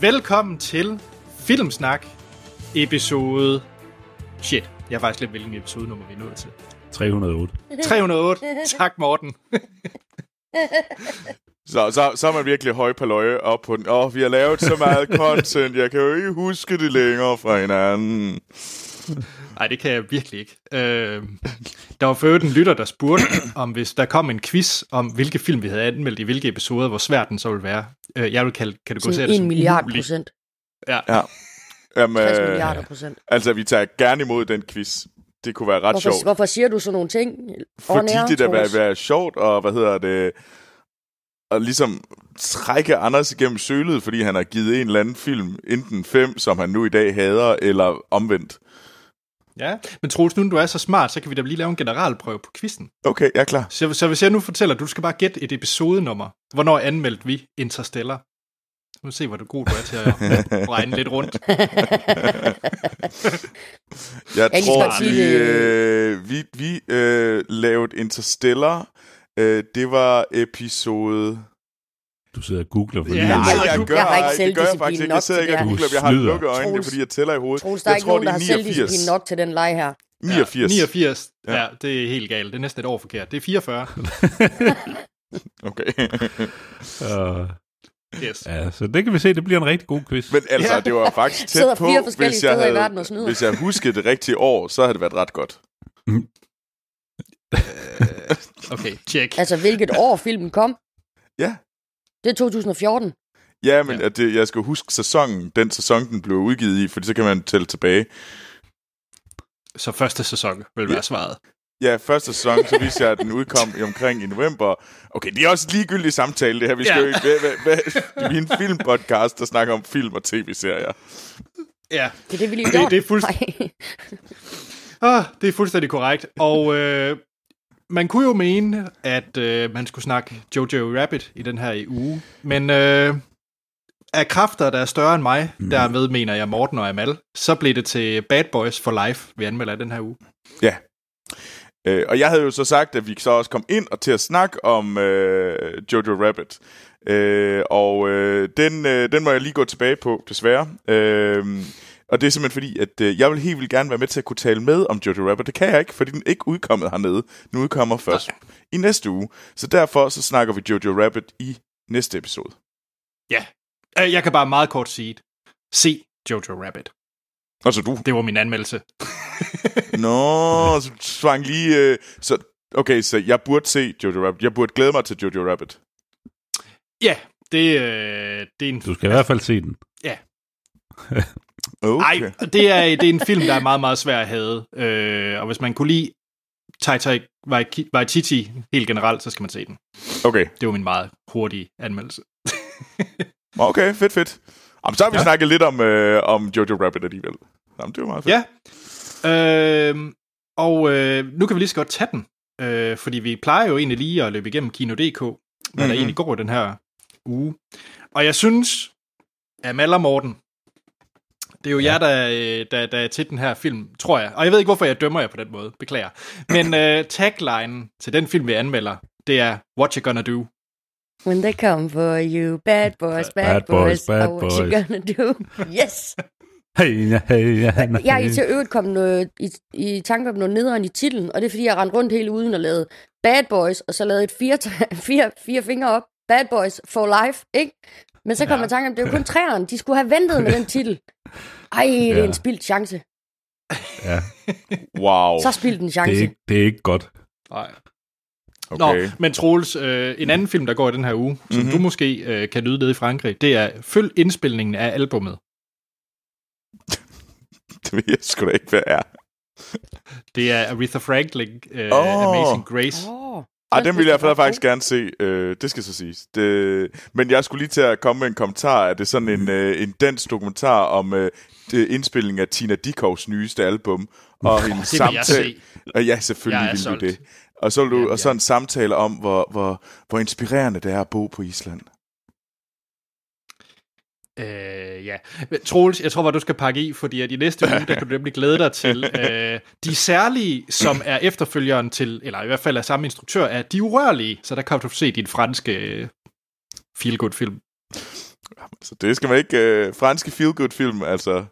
Velkommen til Filmsnak, episode... Shit, jeg har faktisk glemt, hvilken episode nummer vi er nået til. 308. 308. Tak, Morten. Så, så, så er man virkelig høj på løje op på den. Åh, oh, vi har lavet så meget content, jeg kan jo ikke huske det længere fra hinanden. Nej, det kan jeg virkelig ikke. Øh, der var for øvrigt en lytter, der spurgte, om hvis der kom en quiz om, hvilke film vi havde anmeldt i hvilke episoder, hvor svært den så ville være. Øh, jeg vil kalde, kategorisere det en som milliard umulig. procent. Ja. Ja. Jamen, 60 øh, milliarder procent. altså, vi tager gerne imod den quiz. Det kunne være ret Hvorfor, sjovt. hvorfor siger du sådan nogle ting? Fordi air, det der vil være sjovt, og hvad hedder det... Og ligesom trække Anders igennem sølet, fordi han har givet en eller anden film, enten fem, som han nu i dag hader, eller omvendt. Ja. Men Troels, nu du er så smart, så kan vi da lige lave en generalprøve på quizzen. Okay, jeg er klar. Så, så hvis jeg nu fortæller, du skal bare gætte et episodenummer. Hvornår anmeldte vi Interstellar? Nu se, hvor du god du er til at regne lidt rundt. Jeg så tror, vi, øh, vi, vi øh, lavede Interstellar. Øh, det var episode... Du sidder og googler for Ja, ja, Nej, jeg jeg gør, jeg har ikke ej, det gør jeg selvdisciplin faktisk ikke. nok Jeg sidder ikke og googler. Jeg har lukket øjnene, Troels- fordi jeg tæller i hovedet. Troels, der er jeg ikke tror, nogen, der har det er selvdisciplin 89. nok til den leg her. 89. 89. Ja. Ja. ja, det er helt galt. Det er næsten et år forkert. Det er 44. Okay. uh, Yes. ja, så det kan vi se, det bliver en rigtig god quiz. Men altså, Ja. det var faktisk tæt på, hvis jeg, steder i havde, verden og snyder. hvis jeg huskede det rigtige år, så havde det været ret godt. Okay, check. Altså, hvilket år filmen kom? Ja. Det er 2014. Ja, men Ja. At det, jeg skal huske sæsonen, den sæson, den blev udgivet i, for så kan man tælle tilbage. Så første sæson vil være svaret. Ja, første sæson, så vidste jeg, at den udkom i omkring i november. Okay, det er også ligegyldig samtale, det her. Vi skal Ja. jo ikke... Hvad, hvad, hvad, vi er en filmpodcast, der snakker om film og tv-serier. Ja, Det er det, vi lige Det- det er fuldst- ah, det er fuldstændig korrekt. Og øh, man kunne jo mene, at øh, man skulle snakke Jojo Rabbit i den her uge. Men øh, af kræfter, der er større end mig, mm. dermed mener jeg Morten og Amal, så blev det til Bad Boys for Life, vi anmelder den her uge. Ja. Øh, og jeg havde jo så sagt, at vi så også kom ind og til at snakke om øh, Jojo Rabbit. Øh, og øh, den, øh, den må jeg lige gå tilbage på, desværre. Øh, og det er simpelthen fordi, at øh, jeg vil helt vildt gerne være med til at kunne tale med om Jojo Rabbit. Det kan jeg ikke, fordi den er ikke udkommet hernede. Den udkommer først i næste uge. Så derfor så snakker vi Jojo Rabbit i næste episode. Ja, øh, jeg kan bare meget kort sige det. Se Jojo Rabbit. Og så du. Det var min anmeldelse. Nå, så svang lige... Øh, så, okay, så jeg burde se Jojo Rabbit. Jeg burde glæde mig til Jojo Rabbit. Ja, det, øh, det er en... Du skal i hvert fald se den. Okay. Nej, det er, det er en film, der er meget, meget svær at have. Øh, og hvis man kunne lide Taika Waititi helt generelt, så skal man se den. Okay. Det var min meget hurtige anmeldelse. Okay, fedt, fedt. Jamen, så har vi ja. Snakket lidt om, øh, om Jojo Rabbit alligevel. Jamen, det var meget fedt. Ja. Øh, og øh, nu kan vi lige så godt tage den. Øh, fordi vi plejer jo egentlig lige at løbe igennem Kino.dk, hvad mm-hmm. der Mhm. egentlig går den her uge. Og jeg synes, at Mal og Morten, det er jo ja. jer, der, øh, der, der er til den her film, tror jeg. Og jeg ved ikke, hvorfor jeg dømmer jer på den måde. Beklager. Men øh, tagline til den film, vi anmelder, det er What You Gonna Do. When they come for you, bad boys, bad, Bad boys, boys, bad oh, what you gonna do? Yes! Hey, ja, hey, ja, nej. Jeg er i til øvrigt kommet noget, i, i tanke om noget nederen i titlen, og det er fordi, jeg rendte rundt hele uden og lavede Bad Boys, og så lavede et fire, fire, fire fingre op, Bad Boys for life, ikke? Men så kom Ja. jeg i tanke om, det er jo kun træerne, de skulle have ventet med den titel. Ej, det er Ja. en spildt chance. Ja, Wow. Så spildt en det chance. er, ikke, det er ikke godt. Nej. Okay. Nå, men Troels, øh, en anden film, der går i den her uge, som Mhm. mm-hmm. du måske øh, kan nyde nede i Frankrig, det er Følg indspilningen af albummet. Det ved jeg sgu da ikke, hvad er. Det er Aretha Franklin, øh, oh. Amazing Grace. Oh, Ej, den vil jeg faktisk gerne se. Øh, det skal så siges. Det, men jeg skulle lige til at komme med en kommentar. Er det sådan en, øh, en dansk dokumentar om øh, det indspilling af Tina Dickows nyeste album? Og en Det vil jeg se. Og ja, selvfølgelig Jeg er vil du det. Og så, vil du, Jamen, og så ja. en samtale om, hvor, hvor, hvor inspirerende det er at bo på Island. Øh, ja. Troels, jeg tror bare, du skal pakke i, fordi at i næste uge, der kan du nemlig glæde dig til øh, de særlige, som er efterfølgeren til, eller i hvert fald er samme instruktør, er De Urørlige. Så der kan du se din franske øh, feel-good film. Altså, det skal man ikke... Øh, franske feel-good-film, altså...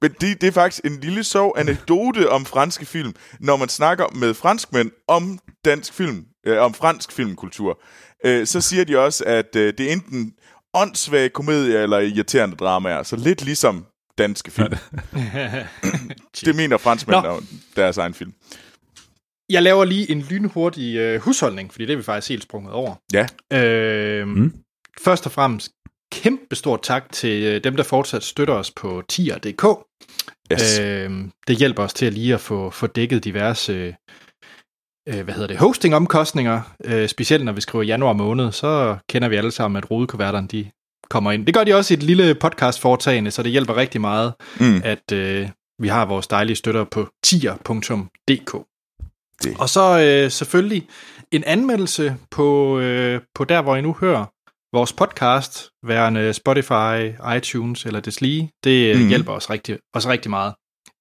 Men det, det er faktisk en lille sjov anekdote om franske film, når man snakker med franskmænd om dansk film, øh, om fransk filmkultur. Øh, så siger de også, at øh, det er enten åndssvage komedier eller irriterende dramaer. Så lidt ligesom danske film. det mener franskmænd Nå. om deres egen film. Jeg laver lige en lynhurtig øh, husholdning, fordi det er vi faktisk helt sprunget over. Ja. Øh, Mm. Først og fremmest kæmpe stor tak til øh, dem, der fortsat støtter os på tier.dk. Yes. Øh, det hjælper os til at lige at få, få dækket diverse øh, hvad hedder det, hostingomkostninger. Øh, specielt når vi skriver januar måned, så kender vi alle sammen, at rodekuverterne de kommer ind. Det gør de også i et lille podcast-foretagende, så det hjælper rigtig meget, Mm. at øh, vi har vores dejlige støtter på tier.dk. Det. Og så øh, selvfølgelig en anmeldelse på, øh, på der, hvor I nu hører vores podcast, værende Spotify, iTunes eller deslige. Det mm. Mhm. hjælper os rigtig, os rigtig meget.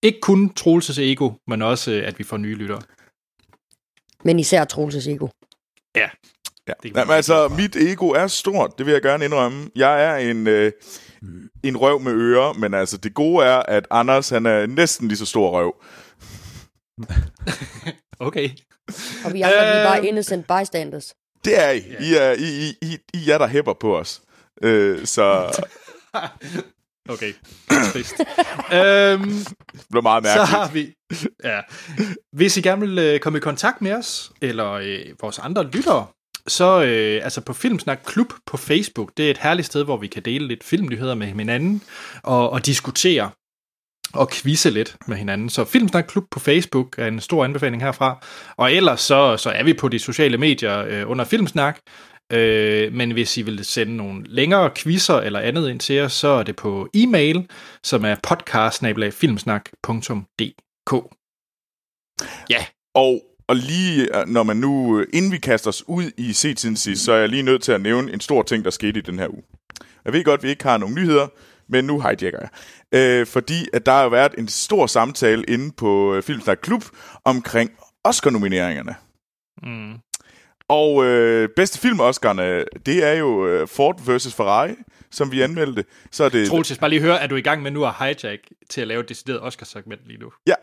Ikke kun Troelses ego, men også, øh, at vi får nye lyttere. Men især Troelses ego. Ja. Det kan Jamen, altså, mit ego er stort, det vil jeg gerne indrømme. Jeg er en, øh, en røv med ører, men altså, det gode er, at Anders, han er næsten lige så stor røv. Okay. Og vi andre, øh... vi er bare innocent bystanders. Det er I. I er, I, I, I, I er der hæpper på os. Øh, så Okay. Trist. øhm, det bliver meget så mærkeligt. har vi... Ja. Hvis I gerne vil øh, komme i kontakt med os, eller øh, vores andre lyttere, så øh, altså på Filmsnak Klub på Facebook, det er et herligt sted, hvor vi kan dele lidt filmnyheder med hinanden, og, og diskutere og quizze lidt med hinanden. Så Filmsnak Klub på Facebook er en stor anbefaling herfra. Og ellers så, så er vi på de sociale medier øh, under Filmsnak. Øh, men hvis I vil sende nogle længere quizzer eller andet ind til os, så er det på e-mail, som er podcast-filmsnak.dk. Ja, Og, og lige øh, når man nu, øh, inden vi kaster os ud i C-tiden så er jeg lige nødt til at nævne en stor ting, der skete i den her uge. Jeg ved godt, at vi ikke har nogen nyheder, men nu hijacker jeg. Øh, fordi at der har været en stor samtale inde på øh, Filmsnak Klub omkring Oscar-nomineringerne. mm. Og øh, bedste film Oscar'ne, det er jo øh, Ford vs. Ferrari, som vi anmeldte. Så er det Troels, jeg bare lige høre, er du i gang med nu at hijack til at lave et decideret Oscar-segment lige nu? Ja.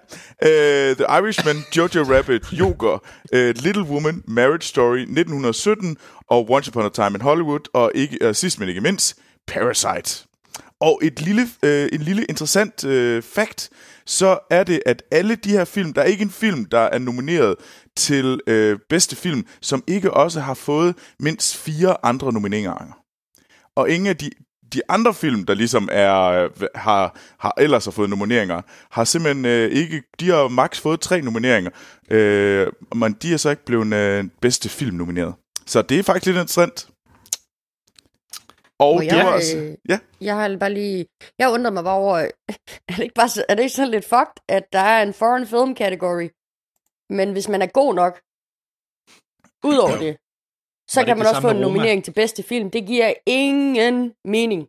Uh, The Irishman, Jojo Rabbit, Joker, uh, Little Woman, Marriage Story, 1917 og Once Upon a Time in Hollywood, og ikke, uh, sidst men ikke mindst, Parasite. Og et lille, uh, en lille interessant uh, fact, så er det, at alle de her film, der er ikke en film, der er nomineret til uh, bedste film, som ikke også har fået mindst fire andre nomineringer. Og ingen af de, de andre film, der ligesom er, øh, har, har ellers har fået nomineringer, har simpelthen øh, ikke... De har max fået tre nomineringer, øh, men de er så ikke blevet øh, bedste film nomineret. Så det er faktisk lidt interessant. Og Og det jeg, var også... øh, Ja, Jeg har bare lige... Jeg undrer mig bare over... Er det ikke, bare, er det ikke sådan lidt fucked, at der er en foreign film category, men hvis man er god nok, udover det, så det kan man også få en med Roma? nominering til bedste film. Det giver ingen mening.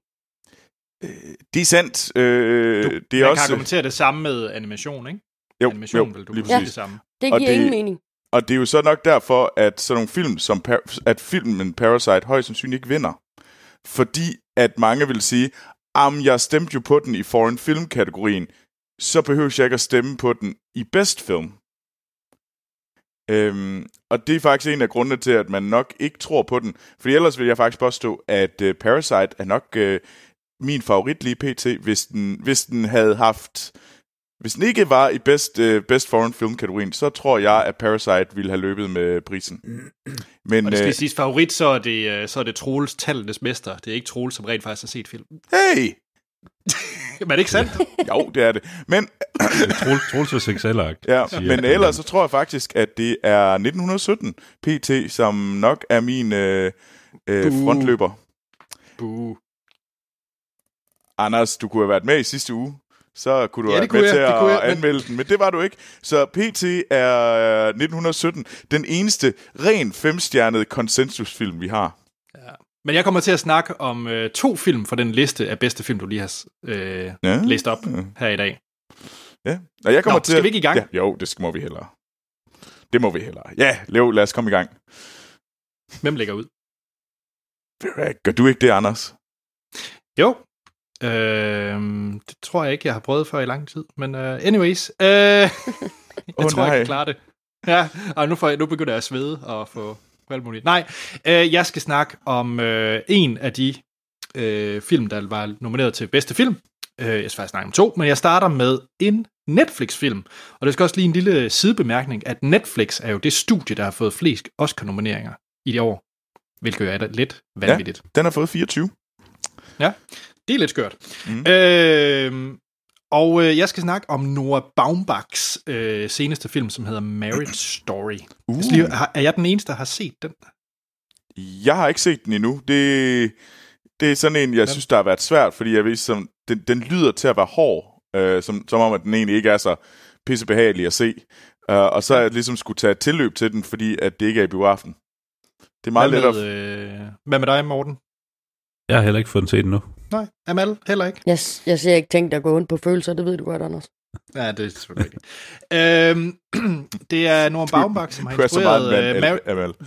det er sandt. Øh, Du, det man er kan også... argumentere det samme med animation, ikke? Jo, animation jo, vil du lige sige præcis. det samme. Det Og giver det- ingen mening. Og det er jo så nok derfor, at sådan nogle film som Par- at filmen Parasite højst sandsynligt ikke vinder. Fordi at mange vil sige, om jeg stemte jo på den i foreign film-kategorien, så behøver jeg ikke at stemme på den i best film. Øhm, og det er faktisk en af grundene til, at man nok ikke tror på den. Fordi ellers vil jeg faktisk påstå, at uh, Parasite er nok uh, min favorit lige pt, hvis den, hvis den havde haft... Hvis den ikke var i best, uh, best foreign film-kategorien, så tror jeg, at Parasite ville have løbet med prisen. Men Og det skal øh, siges, favorit, så er det, øh, så er det Troels tallenes mester. Det er ikke Troels, som rent faktisk har set filmen. hey! Men er det ikke sandt? Jo, det er det. Men, Troels, vil sekselagt. ja, men jeg. ellers så tror jeg faktisk, at det er 1917 PT, som nok er min øh, øh, frontløber. Buh. Anders, du kunne have været med i sidste uge. Så kunne du Ja, have været med jeg, til at jeg, men- anmelde den, men det var du ikke. Så PT er 1917 den eneste ren femstjernede konsensusfilm, vi har. Men jeg kommer til at snakke om øh, to film fra den liste af bedste film, du lige har øh, Ja. læst op her i dag. Ja. Og jeg kommer Nå, til skal vi ikke i gang? Ja, jo, det skal, må vi hellere. Det må vi hellere. Ja, Leo, lad os komme i gang. Hvem lægger ud? Gør du ikke det, Anders? Jo. Øh, det tror jeg ikke, jeg har prøvet før i lang tid. Men uh, anyways. Øh, jeg Åh, tror, jeg nej. kan klare det. Ja, og nu, får jeg, nu begynder jeg at svede og få alt muligt. Nej, øh, jeg skal snakke om øh, en af de øh, film, der var nomineret til bedste film. Øh, jeg skal faktisk snakke om to, men jeg starter med en Netflix-film. Og det skal også lige en lille sidebemærkning, at Netflix er jo det studie, der har fået flest Oscar-nomineringer i det år. Hvilket jo er da lidt vanvittigt. Den har fået 24. Det er lidt skørt. Mm. Mm. Øh, og øh, jeg skal snakke om Noah Baumbachs øh, seneste film, som hedder Marriage Story. Uh. Skal lige, er jeg den eneste, der har set den? Jeg har ikke set den endnu. Det, det er sådan en, jeg synes, der har været svært, fordi jeg ved, som, den, den lyder til at være hård, øh, som, som om, at den egentlig ikke er så pissebehagelig at se. Uh, og så jeg ligesom skulle tage et tilløb til den, fordi at det ikke er i biografen. Det er meget hvad, med, øh, hvad med dig, Morten? Jeg har heller ikke fået den set endnu. Nej, Amal heller ikke. Jeg, jeg ser ikke tænkt at gå ondt på følelser, det ved du godt, Anders. Ja, det er selvfølgelig rigtigt. øhm, det er Noah Baumbach, som har er instrueret mand, Mar- Amal.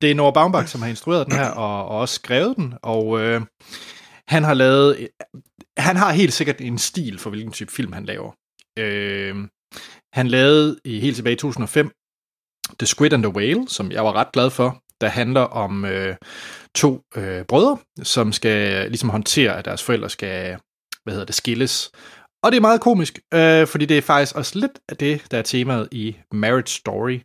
det er Noah Baumbach, som har instrueret den her, og, og også skrevet den, og øh, han har lavet, han har helt sikkert en stil for, hvilken type film han laver. Øh, han lavede i helt tilbage i 2005 The Squid and the Whale, som jeg var ret glad for, der handler om øh, to øh, brødre, som skal ligesom håndtere, at deres forældre skal, hvad hedder det, skilles. Og det er meget komisk, øh, fordi det er faktisk også lidt af det, der er temaet i Marriage Story,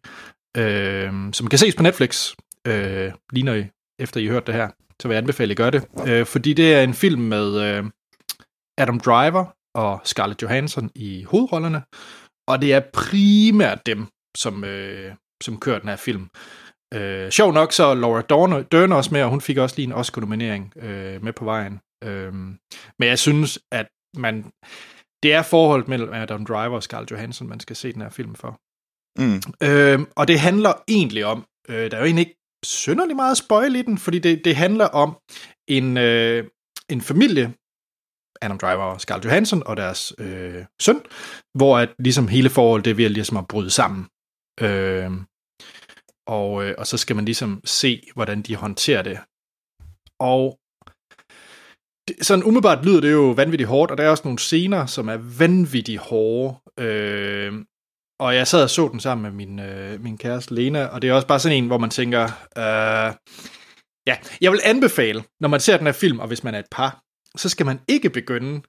øh, som kan ses på Netflix, øh, lige når I, efter I har hørt det her, så vil jeg anbefale, at I gør det. Øh, fordi det er en film med øh, Adam Driver og Scarlett Johansson i hovedrollerne, og det er primært dem, som, øh, som kører den her film. Øh, sjov nok så Laura Dern, Dern også med, og hun fik også lige en Oscar-nominering øh, med på vejen. Øh, men jeg synes, at man, det er forholdet mellem Adam Driver og Scarlett Johansson, man skal se den her film for. Mm. Øh, og det handler egentlig om, øh, der er jo egentlig ikke synderlig meget spoil i den, fordi det, det handler om en, øh, en familie, Adam Driver og Scarlett Johansson og deres øh, søn, hvor at ligesom hele forholdet det er ved at, ligesom at bryde sammen. Øh, og, øh, og så skal man ligesom se, hvordan de håndterer det. Og det, sådan umiddelbart lyder det jo vanvittigt hårdt, og der er også nogle scener, som er vanvittigt hårde. Øh, og jeg sad og så den sammen med min, øh, min kæreste Lena, og det er også bare sådan en, hvor man tænker, øh, ja, jeg vil anbefale, når man ser den her film, og hvis man er et par, så skal man ikke begynde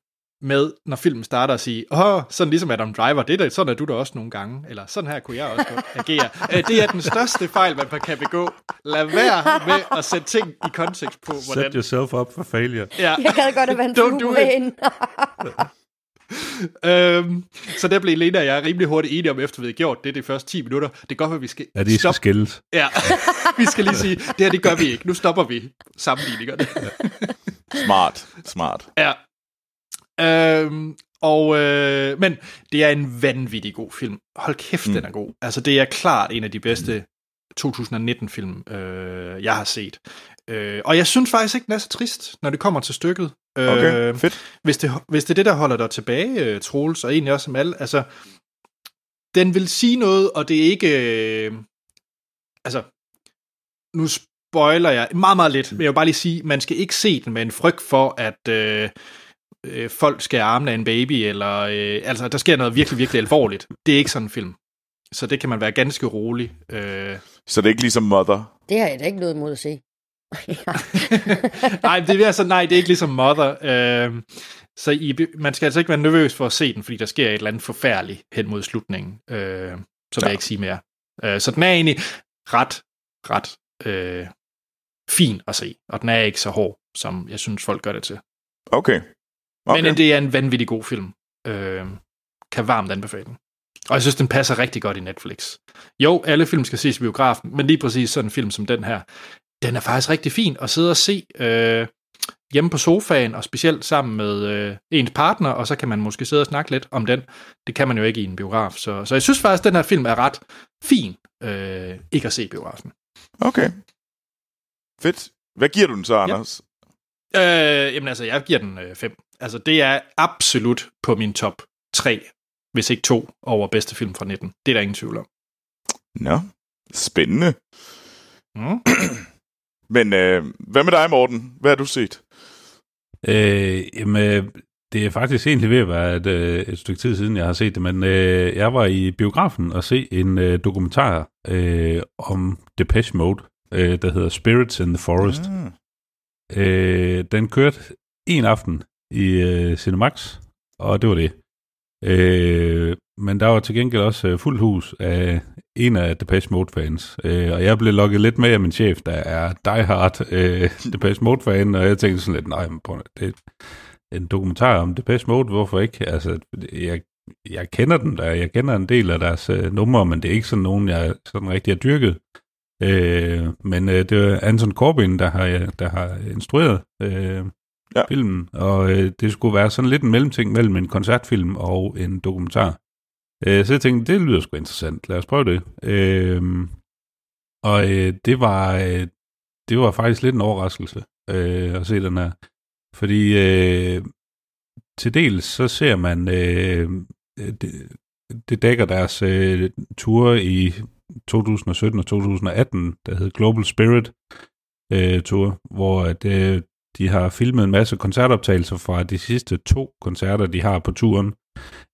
med, når filmen starter, at sige, åh, sådan ligesom Adam Driver, det er da, sådan er du da også nogle gange, eller sådan her kunne jeg også godt agere. Øh, det er den største fejl, man kan begå. Lad være med at sætte ting i kontekst på, Set hvordan... yourself up for failure. Ja. Jeg gad godt at være en Don't do it. øhm, så der blev Lena og jeg rimelig hurtigt enige om, efter vi havde gjort det de første 10 minutter. Det er godt, at vi skal Ja, de skal skilles. Ja, vi skal lige sige, det her det gør vi ikke. Nu stopper vi sammenligningerne. Smart, smart. Ja. Øhm, og, øh, men det er en vanvittig god film. Hold kæft, mm. den er god. Altså, det er klart en af de bedste 2019-film, øh, jeg har set. Øh, og jeg synes faktisk ikke, den er så trist, når det kommer til stykket. Okay, Øh, fedt. hvis, det, hvis det er det, der holder dig tilbage, øh, Troels, og egentlig også som alle, altså, den vil sige noget, og det er ikke, øh, altså, nu spoiler jeg meget, meget lidt, men jeg vil bare lige sige, man skal ikke se den med en frygt for, at øh, øh, folk skal armen af en baby, eller øh, altså, der sker noget virkelig, virkelig alvorligt. Det er ikke sådan en film. Så det kan man være ganske rolig. Øh, Så det er ikke ligesom Mother. Det har jeg da ikke noget imod at se. nej, det er altså, nej, det er ikke ligesom Mother. Øh, så I, man skal altså ikke være nervøs for at se den, fordi der sker et eller andet forfærdeligt hen mod slutningen. Øh, så vil Ja. jeg ikke sige mere. Øh, så den er egentlig ret, ret øh, fin at se, og den er ikke så hård, som jeg synes, folk gør det til. Okay. Okay. Men det er en vanvittig god film. Øh, kan varmt anbefale den. Og jeg synes, den passer rigtig godt i Netflix. Jo, alle film skal ses i biografen, men lige præcis sådan en film som den her, den er faktisk rigtig fin at sidde og se øh, hjemme på sofaen, og specielt sammen med øh, ens partner, og så kan man måske sidde og snakke lidt om den. Det kan man jo ikke i en biograf. Så, så jeg synes faktisk, at den her film er ret fin øh, ikke at se i biografen. Okay. Fedt. Hvad giver du den så, Anders? Øh, jamen altså, jeg giver den 5. altså, det er absolut på min top 3, hvis ikke to, over bedste film fra 19. Det er der ingen tvivl om. Nå, spændende. Mm. Men øh, hvad med dig, Morten? Hvad har du set? Øh, jamen, det er faktisk egentlig ved at være et, øh, et stykke tid siden, jeg har set det, men øh, jeg var i biografen og se en øh, dokumentar øh, om Depeche Mode, øh, der hedder Spirits in the Forest. Mm. Øh, den kørte en aften i øh, Cinemax, og det var det. Øh, men der var til gengæld også øh, fuldt hus af en af Depeche Mode-fans. Øh, og jeg blev lukket lidt med af min chef, der er diehard øh, Depeche Mode-fan, og jeg tænkte sådan lidt, nej, men prøv, det er en dokumentar om Depeche Mode, hvorfor ikke? Altså, jeg, jeg kender den der, jeg kender en del af deres øh, numre, men det er ikke sådan nogen, jeg sådan rigtig har dyrket. Øh, men øh, det er Anton Corbin, der har, der har instrueret øh, Ja. filmen, og øh, det skulle være sådan lidt en mellemting mellem en koncertfilm og en dokumentar. Øh, så jeg tænkte, det lyder sgu interessant, lad os prøve det. Øh, og øh, det var øh, det var faktisk lidt en overraskelse øh, at se den her. Fordi øh, til dels så ser man, øh, det, det dækker deres øh, ture i 2017 og 2018, der hed Global Spirit øh, Tour, hvor at, øh, de har filmet en masse koncertoptagelser fra de sidste to koncerter, de har på turen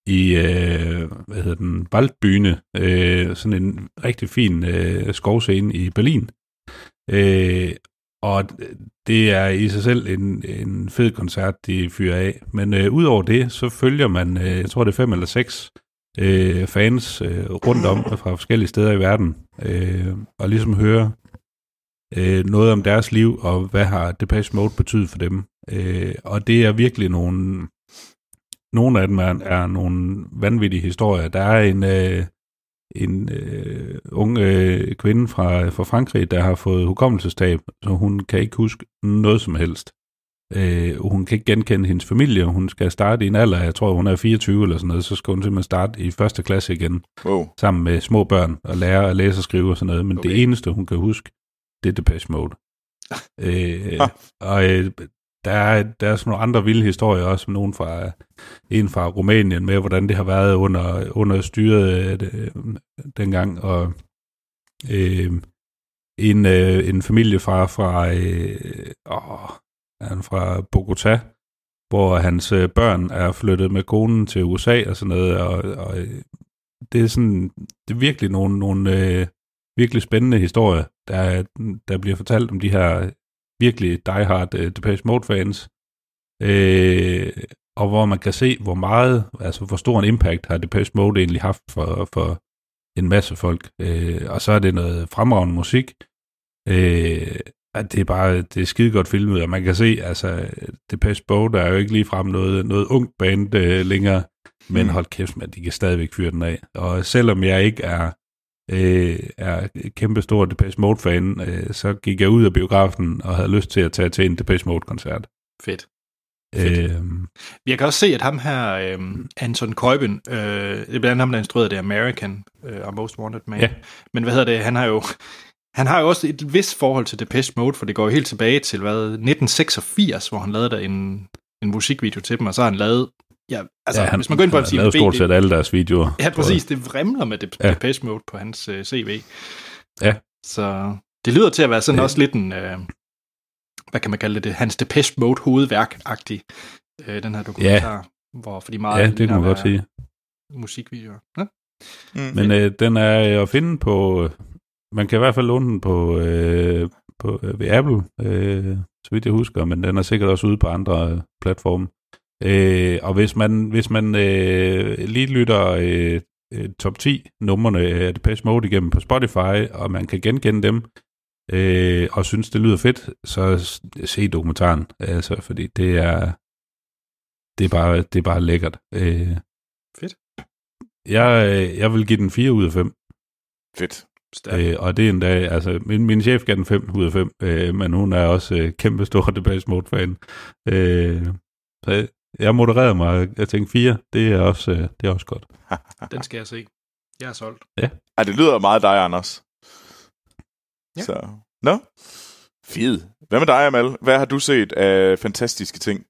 i, øh, hvad hedder den, Waldbühne, øh, sådan en rigtig fin øh, skovscene i Berlin. Øh, og det er i sig selv en, en fed koncert, de fyrer af. Men øh, udover det, så følger man, øh, jeg tror det er fem eller seks øh, fans øh, rundt om fra forskellige steder i verden, øh, og ligesom høre øh, noget om deres liv, og hvad har Depeche Mode betydet for dem. Øh, og det er virkelig nogle, nogle af dem er, er nogle vanvittige historier. Der er en, øh, en øh, ung øh, kvinde fra, fra Frankrig, der har fået hukommelsestab, så hun kan ikke huske noget som helst. Øh, hun kan ikke genkende hendes familie, hun skal starte i en alder, jeg tror hun er 24 eller sådan noget, så skal hun simpelthen starte i første klasse igen, Wow. sammen med små børn, og lære at læse og skrive og sådan noget, men okay. Det eneste, hun kan huske, det er Depeche Mode. øh, og øh, der er, der er sådan nogle andre vilde historier også, nogen fra, en fra Rumænien med, hvordan det har været under, under styret øh, det, dengang, og øh, en, øh, en familie fra, fra, øh, åh, han er fra Bogota, hvor hans øh, børn er flyttet med konen til USA og sådan noget, og, og øh, det er sådan, det er virkelig nogle, nogle øh, virkelig spændende historier, der, der bliver fortalt om de her virkelig diehard øh, Depeche Mode-fans, øh, og hvor man kan se, hvor meget, altså hvor stor en impact har Depeche Mode egentlig haft for, for en masse folk. Øh, og så er det noget fremragende musik. Øh, at det er bare, det er skide godt filmet, og man kan se, altså, Depeche Mode er jo ikke ligefrem noget, noget ungt band øh, længere, men Mm. hold kæft, man, de kan stadigvæk fyre den af. Og selvom jeg ikke er øh, er kæmpe stor Depeche Mode-fan, øh, så gik jeg ud af biografen og havde lyst til at tage til en Depeche Mode-koncert. Fedt. Fedt. Øh, Jeg kan også se, at ham her, øh, Anton Coibin, øh, det er blandt andet ham, der instruerede det American øh, og Most Wanted Man. Ja. Men hvad hedder det, han har jo... Han har jo også et vist forhold til Depeche Mode, for det går jo helt tilbage til hvad, 1986, hvor han lavede der en, en musikvideo til dem, og så har han lavet, ja, altså ja, han, hvis man går ind på han hans har lavet IMDb, stort set alle deres videoer. Ja, præcis. Det vrimler med De- Ja. Depeche Mode på hans øh, CV. Ja. Så det lyder til at være sådan Ja. også lidt en, øh, hvad kan man kalde det, det hans Depeche Mode hovedværk-agtig, øh, den her dokumentar. Hvor, fordi meget Ja, af det kan man godt sige. Musikvideoer. Ja? Mm. Men øh, den er at finde på... Man kan i hvert fald låne den på, øh, på øh, ved Apple, øh, så vidt jeg husker, men den er sikkert også ude på andre øh, platforme. Øh, og hvis man, hvis man øh, lige lytter øh, øh, top 10 numrene af Depeche Mode igennem på Spotify, og man kan genkende dem, øh, og synes, det lyder fedt, så se dokumentaren, altså, fordi det er, det er bare, det er bare lækkert. Øh, Fedt. Jeg, øh, jeg vil give den 4 ud af 5. Fedt. Stærkt. Øh, og det er endda, altså, min, min chef gav den 5 ud af 5, øh, men hun er også øh, kæmpe stor Depeche Mode-fan. Øh, så jeg modererede mig, jeg tænkte 4, det er også, øh, det er også godt. Den skal jeg se. Jeg er solgt. Ej, det lyder meget dig, Anders. Ja. Så, nå. Fed. Hvad med dig, Amal? Hvad har du set af fantastiske ting?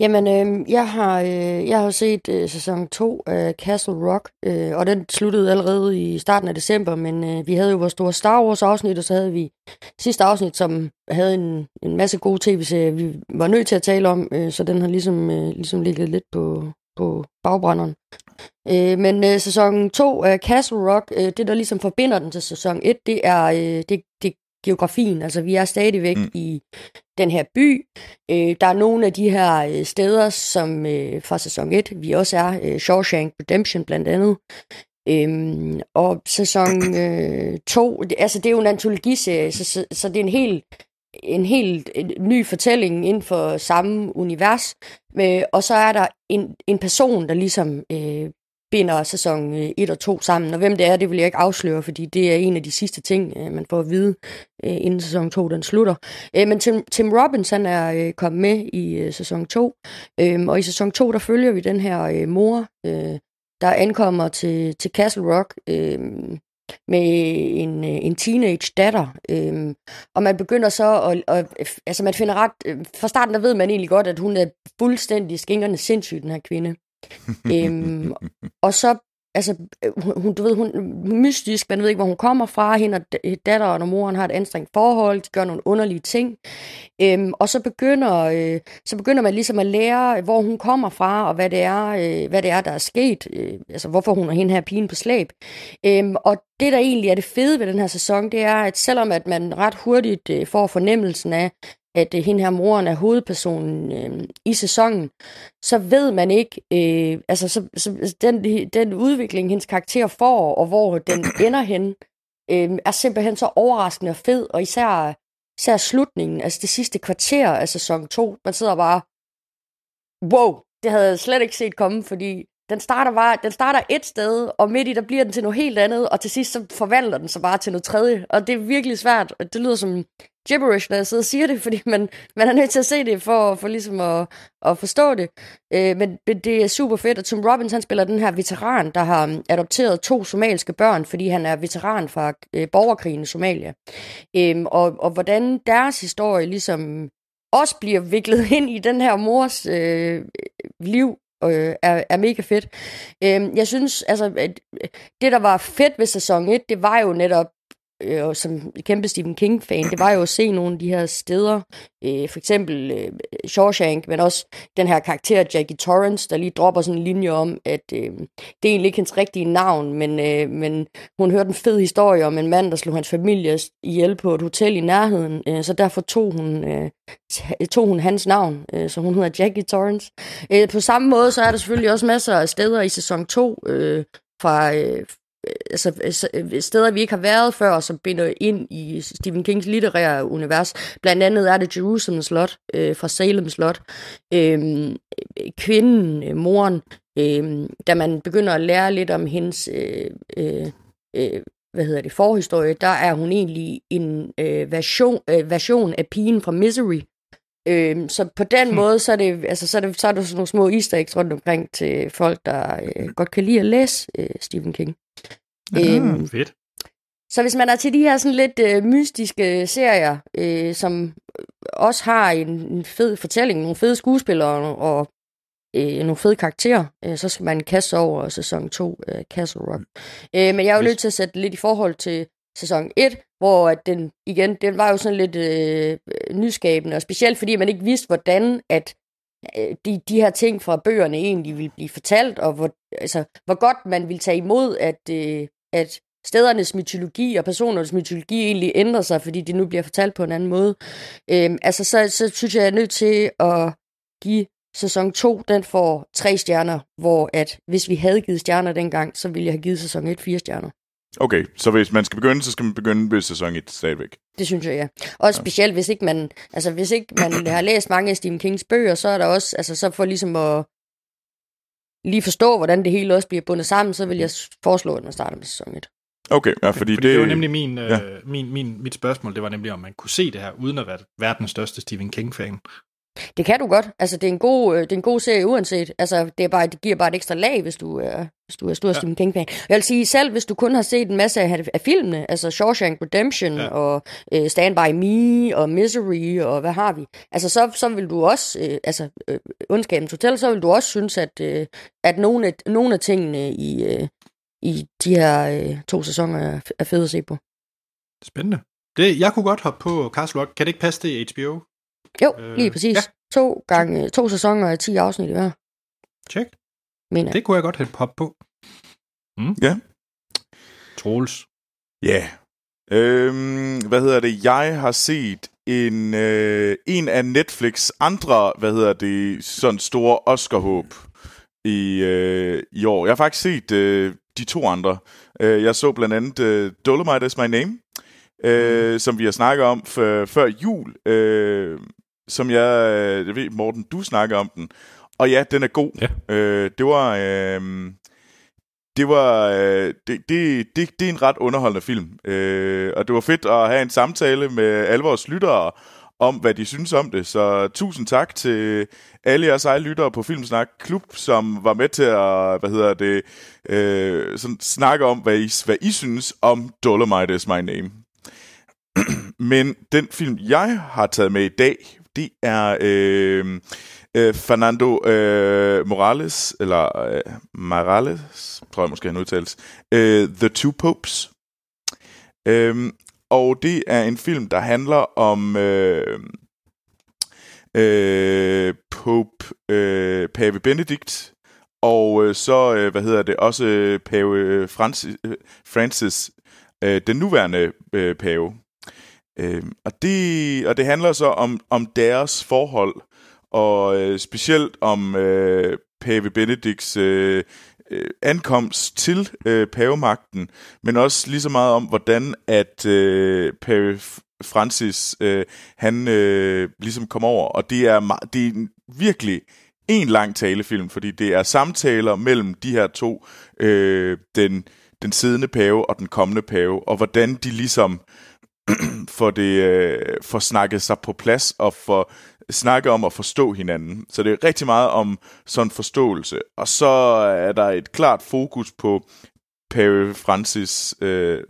Jamen, øh, jeg har øh, jeg har set øh, sæson 2 af Castle Rock, øh, og den sluttede allerede i starten af december, men øh, vi havde jo vores store Star Wars afsnit, og så havde vi sidste afsnit, som havde en, en masse gode tv-serier, vi var nødt til at tale om, øh, så den har ligesom, øh, ligesom ligget lidt på, på bagbrænderen. Øh, men øh, sæson 2 af Castle Rock, øh, det der ligesom forbinder den til sæson 1, det er, øh, det, det geografien. Altså, vi er stadigvæk mm. i den her by. Øh, der er nogle af de her øh, steder, som øh, fra sæson 1, vi også er, øh, Shawshank Redemption blandt andet. Øhm, og sæson 2, øh, altså det er jo en antologiserie, så, så, så det er en helt en helt en ny fortælling inden for samme univers. Øh, og så er der en, en person, der ligesom øh, binder sæson 1 øh, og 2 sammen. Og hvem det er, det vil jeg ikke afsløre, fordi det er en af de sidste ting, øh, man får at vide, øh, inden sæson 2 den slutter. Men Tim, Tim Robbins han er kommet med i sæson 2, øhm, og i sæson 2 der følger vi den her mor, der ankommer til, til Castle Rock øhm, med en, en teenage datter. Øhm, og man begynder så at, at, altså man finder ret, fra starten der ved man egentlig godt, at hun er fuldstændig skingerne sindssyg, den her kvinde øhm, og så, altså, hun, du ved, hun er mystisk, man ved ikke, hvor hun kommer fra, hende og datteren og moren har et anstrengt forhold, de gør nogle underlige ting, øhm, og så begynder, øh, så begynder man ligesom at lære, hvor hun kommer fra, og hvad det er, øh, hvad det er der er sket, øh, altså hvorfor hun er hende her pigen på slæb. Øhm, og det, der egentlig er det fede ved den her sæson, det er, at selvom at man ret hurtigt øh, får fornemmelsen af, at øh, hende her moren er hovedpersonen øh, i sæsonen, så ved man ikke, øh, altså så, så den, den udvikling, hendes karakter får, og hvor den ender hen, øh, er simpelthen så overraskende og fed, og især, især slutningen, altså det sidste kvarter af sæson 2, man sidder bare, wow, det havde jeg slet ikke set komme, fordi den starter, bare, den starter et sted, og midt i, der bliver den til noget helt andet, og til sidst så forvandler den sig bare til noget tredje. Og det er virkelig svært. Det lyder som gibberish, når jeg sidder og siger det, fordi man, man er nødt til at se det for, for ligesom at, at forstå det. Øh, men, men det er super fedt, og Tom Robbins han spiller den her veteran, der har um, adopteret to somaliske børn, fordi han er veteran fra øh, borgerkrigen i Somalia. Øh, og, og hvordan deres historie ligesom også bliver viklet ind i den her mors øh, liv, øh, er, er mega fedt. Øh, jeg synes, altså, at øh, det der var fedt ved sæson 1, det var jo netop øh, som kæmpe Stephen King-fan, det var jo at se nogle af de her steder, øh, for eksempel øh, Shawshank, men også den her karakter Jackie Torrance, der lige dropper sådan en linje om, at øh, det er egentlig ikke hendes rigtige navn, men, øh, men hun hørte en fed historie om en mand, der slog hans familie ihjel på et hotel i nærheden, øh, så derfor tog hun, øh, tog hun hans navn, øh, så hun hedder Jackie Torrance. Øh, på samme måde, så er der selvfølgelig også masser af steder i sæson 2, øh, fra, øh, Øh, altså, øh, øh, steder, vi ikke har været før, som binder ind i Stephen Kings litterære univers. Blandt andet er det Jerusalem Slot øh, fra Salem Slot. Øhm, øh, kvinden, øh, moren, øh, da man begynder at lære lidt om hendes øh, øh, øh, hvad hedder det, forhistorie, der er hun egentlig en øh, version, øh, version af pigen fra Misery. Øh, så på den hmm. måde, så er, det, altså, så, er det, så er der sådan nogle små easter eggs rundt omkring til folk, der øh, godt kan lide at læse øh, Stephen King. øhm, fedt. Så hvis man er til de her sådan lidt øh, mystiske serier, øh, som også har en, en fed fortælling, nogle fede skuespillere og øh, nogle fede karakterer, øh, så skal man kaste over sæson 2 af øh, Castle Rock. Øh, men jeg er jo nødt til at sætte lidt i forhold til sæson 1, hvor at den igen, den var jo sådan lidt øh, nyskabende, og specielt fordi man ikke vidste, hvordan at øh, de, de her ting fra bøgerne egentlig ville blive fortalt, og hvor, altså, hvor godt man ville tage imod, at, øh, at stedernes mytologi og personernes mytologi egentlig ændrer sig, fordi de nu bliver fortalt på en anden måde. Øhm, altså, så, så synes jeg, jeg er nødt til at give sæson 2, den får tre stjerner, hvor at hvis vi havde givet stjerner dengang, så ville jeg have givet sæson 1 fire stjerner. Okay, så hvis man skal begynde, så skal man begynde ved sæson 1 stadigvæk. Det synes jeg, ja. Og ja. specielt, hvis ikke man, altså, hvis ikke man har læst mange af Stephen Kings bøger, så er der også, altså, så for ligesom at lige forstå, hvordan det hele også bliver bundet sammen, så vil jeg foreslå, at man starter med sæson 1. Okay, ja, fordi, fordi det... det var nemlig min, ja. øh, min, min, mit spørgsmål, det var nemlig, om man kunne se det her, uden at være verdens største Stephen King-fan. Det kan du godt. Altså, det er en god, øh, det er en god serie uanset. Altså, det, er bare, det giver bare et ekstra lag, hvis du er, hvis du er stor ja. Stephen. Jeg vil sige, selv hvis du kun har set en masse af, af filmene, altså Shawshank Redemption ja. og uh, Stand By Me og Misery og hvad har vi, altså så, så vil du også, uh, altså uh, Ondskabens Hotel, så vil du også synes, at, uh, at nogle, af, nogle af tingene i, uh, i de her uh, to sæsoner er, er fede at se på. Spændende. Det, jeg kunne godt hoppe på Castle Rock. Kan det ikke passe det i HBO? Jo, øh, lige præcis. Ja. To, gange, to sæsoner og 10 afsnit i hver. Check. Mener. Det kunne jeg godt have hoppe på. Mm. Ja. Troels. Ja. Øhm, hvad hedder det? Jeg har set en, øh, en af Netflix andre, hvad hedder det, sådan store Oscar-håb i, øh, i år. Jeg har faktisk set øh, de to andre. Øh, jeg så blandt andet øh, Dolomite is my name, øh, som vi har snakket om f- før jul, øh, som jeg, øh, jeg ved, Morten, du snakker om den. Og ja, den er god. Ja. Øh, det var... Øh, det var øh, det, det, det, det er en ret underholdende film. Øh, og det var fedt at have en samtale med alle vores lyttere om, hvad de synes om det. Så tusind tak til alle jeres egne lyttere på Filmsnak Klub, som var med til at, hvad hedder det, øh, sådan snakke om, hvad I, hvad I synes om Dolomite is my name. Men den film, jeg har taget med i dag, det er øh, øh, Fernando øh, Morales, eller øh, Morales, tror jeg måske han udtales, øh, The Two Popes. Øh, og det er en film, der handler om øh, øh, Pope øh, Pave Benedikt, og øh, så, øh, hvad hedder det, også øh, Pave Francis, øh, Francis øh, den nuværende øh, pave. Øh, og, det, og det handler så om, om deres forhold, og øh, specielt om øh, Pave Benedikts øh, øh, ankomst til øh, pavemagten, men også lige så meget om, hvordan at øh, Pave Francis, øh, han øh, ligesom kom over, og det er, det er virkelig en lang talefilm, fordi det er samtaler mellem de her to, øh, den, den siddende pave og den kommende pave, og hvordan de ligesom for det øh, snakket sig på plads og for snakke om at forstå hinanden. Så det er rigtig meget om sådan forståelse. Og så er der et klart fokus på Pave Francis øh,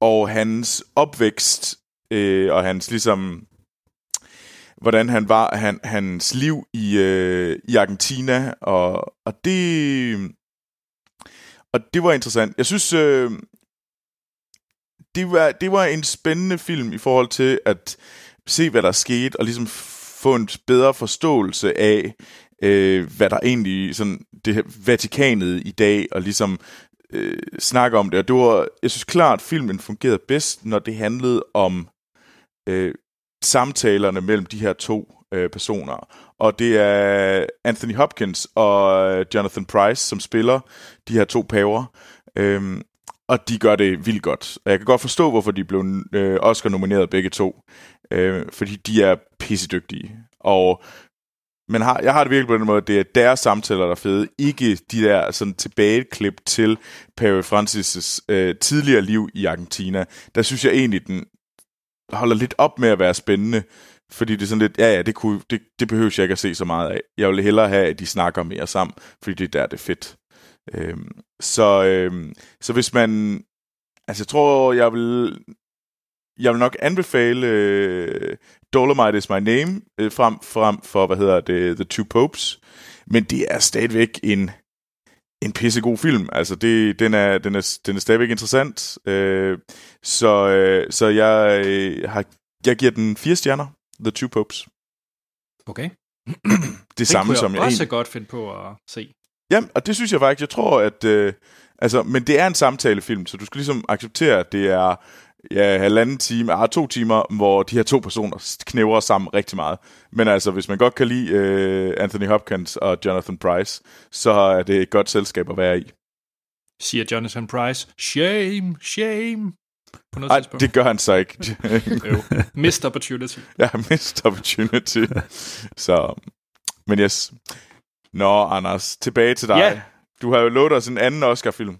og hans opvækst øh, og hans ligesom hvordan han var han, hans liv i øh, i Argentina og og det og det var interessant. Jeg synes øh, det var det var en spændende film i forhold til at se hvad der skete og ligesom få en bedre forståelse af øh, hvad der egentlig sådan det her Vatikanet i dag og ligesom øh, snakke om det. Og det var, jeg synes klart, at filmen fungerede bedst, når det handlede om øh, samtalerne mellem de her to øh, personer. Og det er Anthony Hopkins og øh, Jonathan Price, som spiller de her to paver. Øhm, og de gør det vildt godt. Og jeg kan godt forstå, hvorfor de blev øh, Oscar-nomineret begge to. Øh, fordi de er pissedygtige. Og men har, jeg har det virkelig på den måde, at det er deres samtaler, der er fede, ikke de der sådan tilbageklip til Pave Francis' øh, tidligere liv i Argentina. Der synes jeg egentlig, den holder lidt op med at være spændende, fordi det er sådan lidt, ja ja, det, kunne, det, det behøver jeg ikke at se så meget af. Jeg vil hellere have, at de snakker mere sammen, fordi det er der, det er fedt. Øhm, så, øhm, så hvis man, altså jeg tror, jeg vil, jeg vil nok anbefale øh, Dolomite is my name øh, frem, frem for, hvad hedder det, The Two Popes. Men det er stadigvæk en, en pissegod film. Altså, det, den, er, den, er, den er stadigvæk interessant. Øh, så, øh, så jeg, øh, har, jeg giver den fire stjerner, The Two Popes. Okay. det, det samme, som jeg også en... godt finde på at se. Jamen, og det synes jeg faktisk, jeg tror, at... Øh, altså, men det er en samtalefilm, så du skal ligesom acceptere, at det er ja, halvanden time, ah, to timer, hvor de her to personer knæver sammen rigtig meget. Men altså, hvis man godt kan lide uh, Anthony Hopkins og Jonathan Price, så er det et godt selskab at være i. Siger Jonathan Price, shame, shame. På noget Ej, tidspunkt. det gør han så ikke. missed opportunity. Ja, missed opportunity. så, men yes. Nå, Anders, tilbage til dig. Ja. Du har jo lovet os en anden Oscar-film.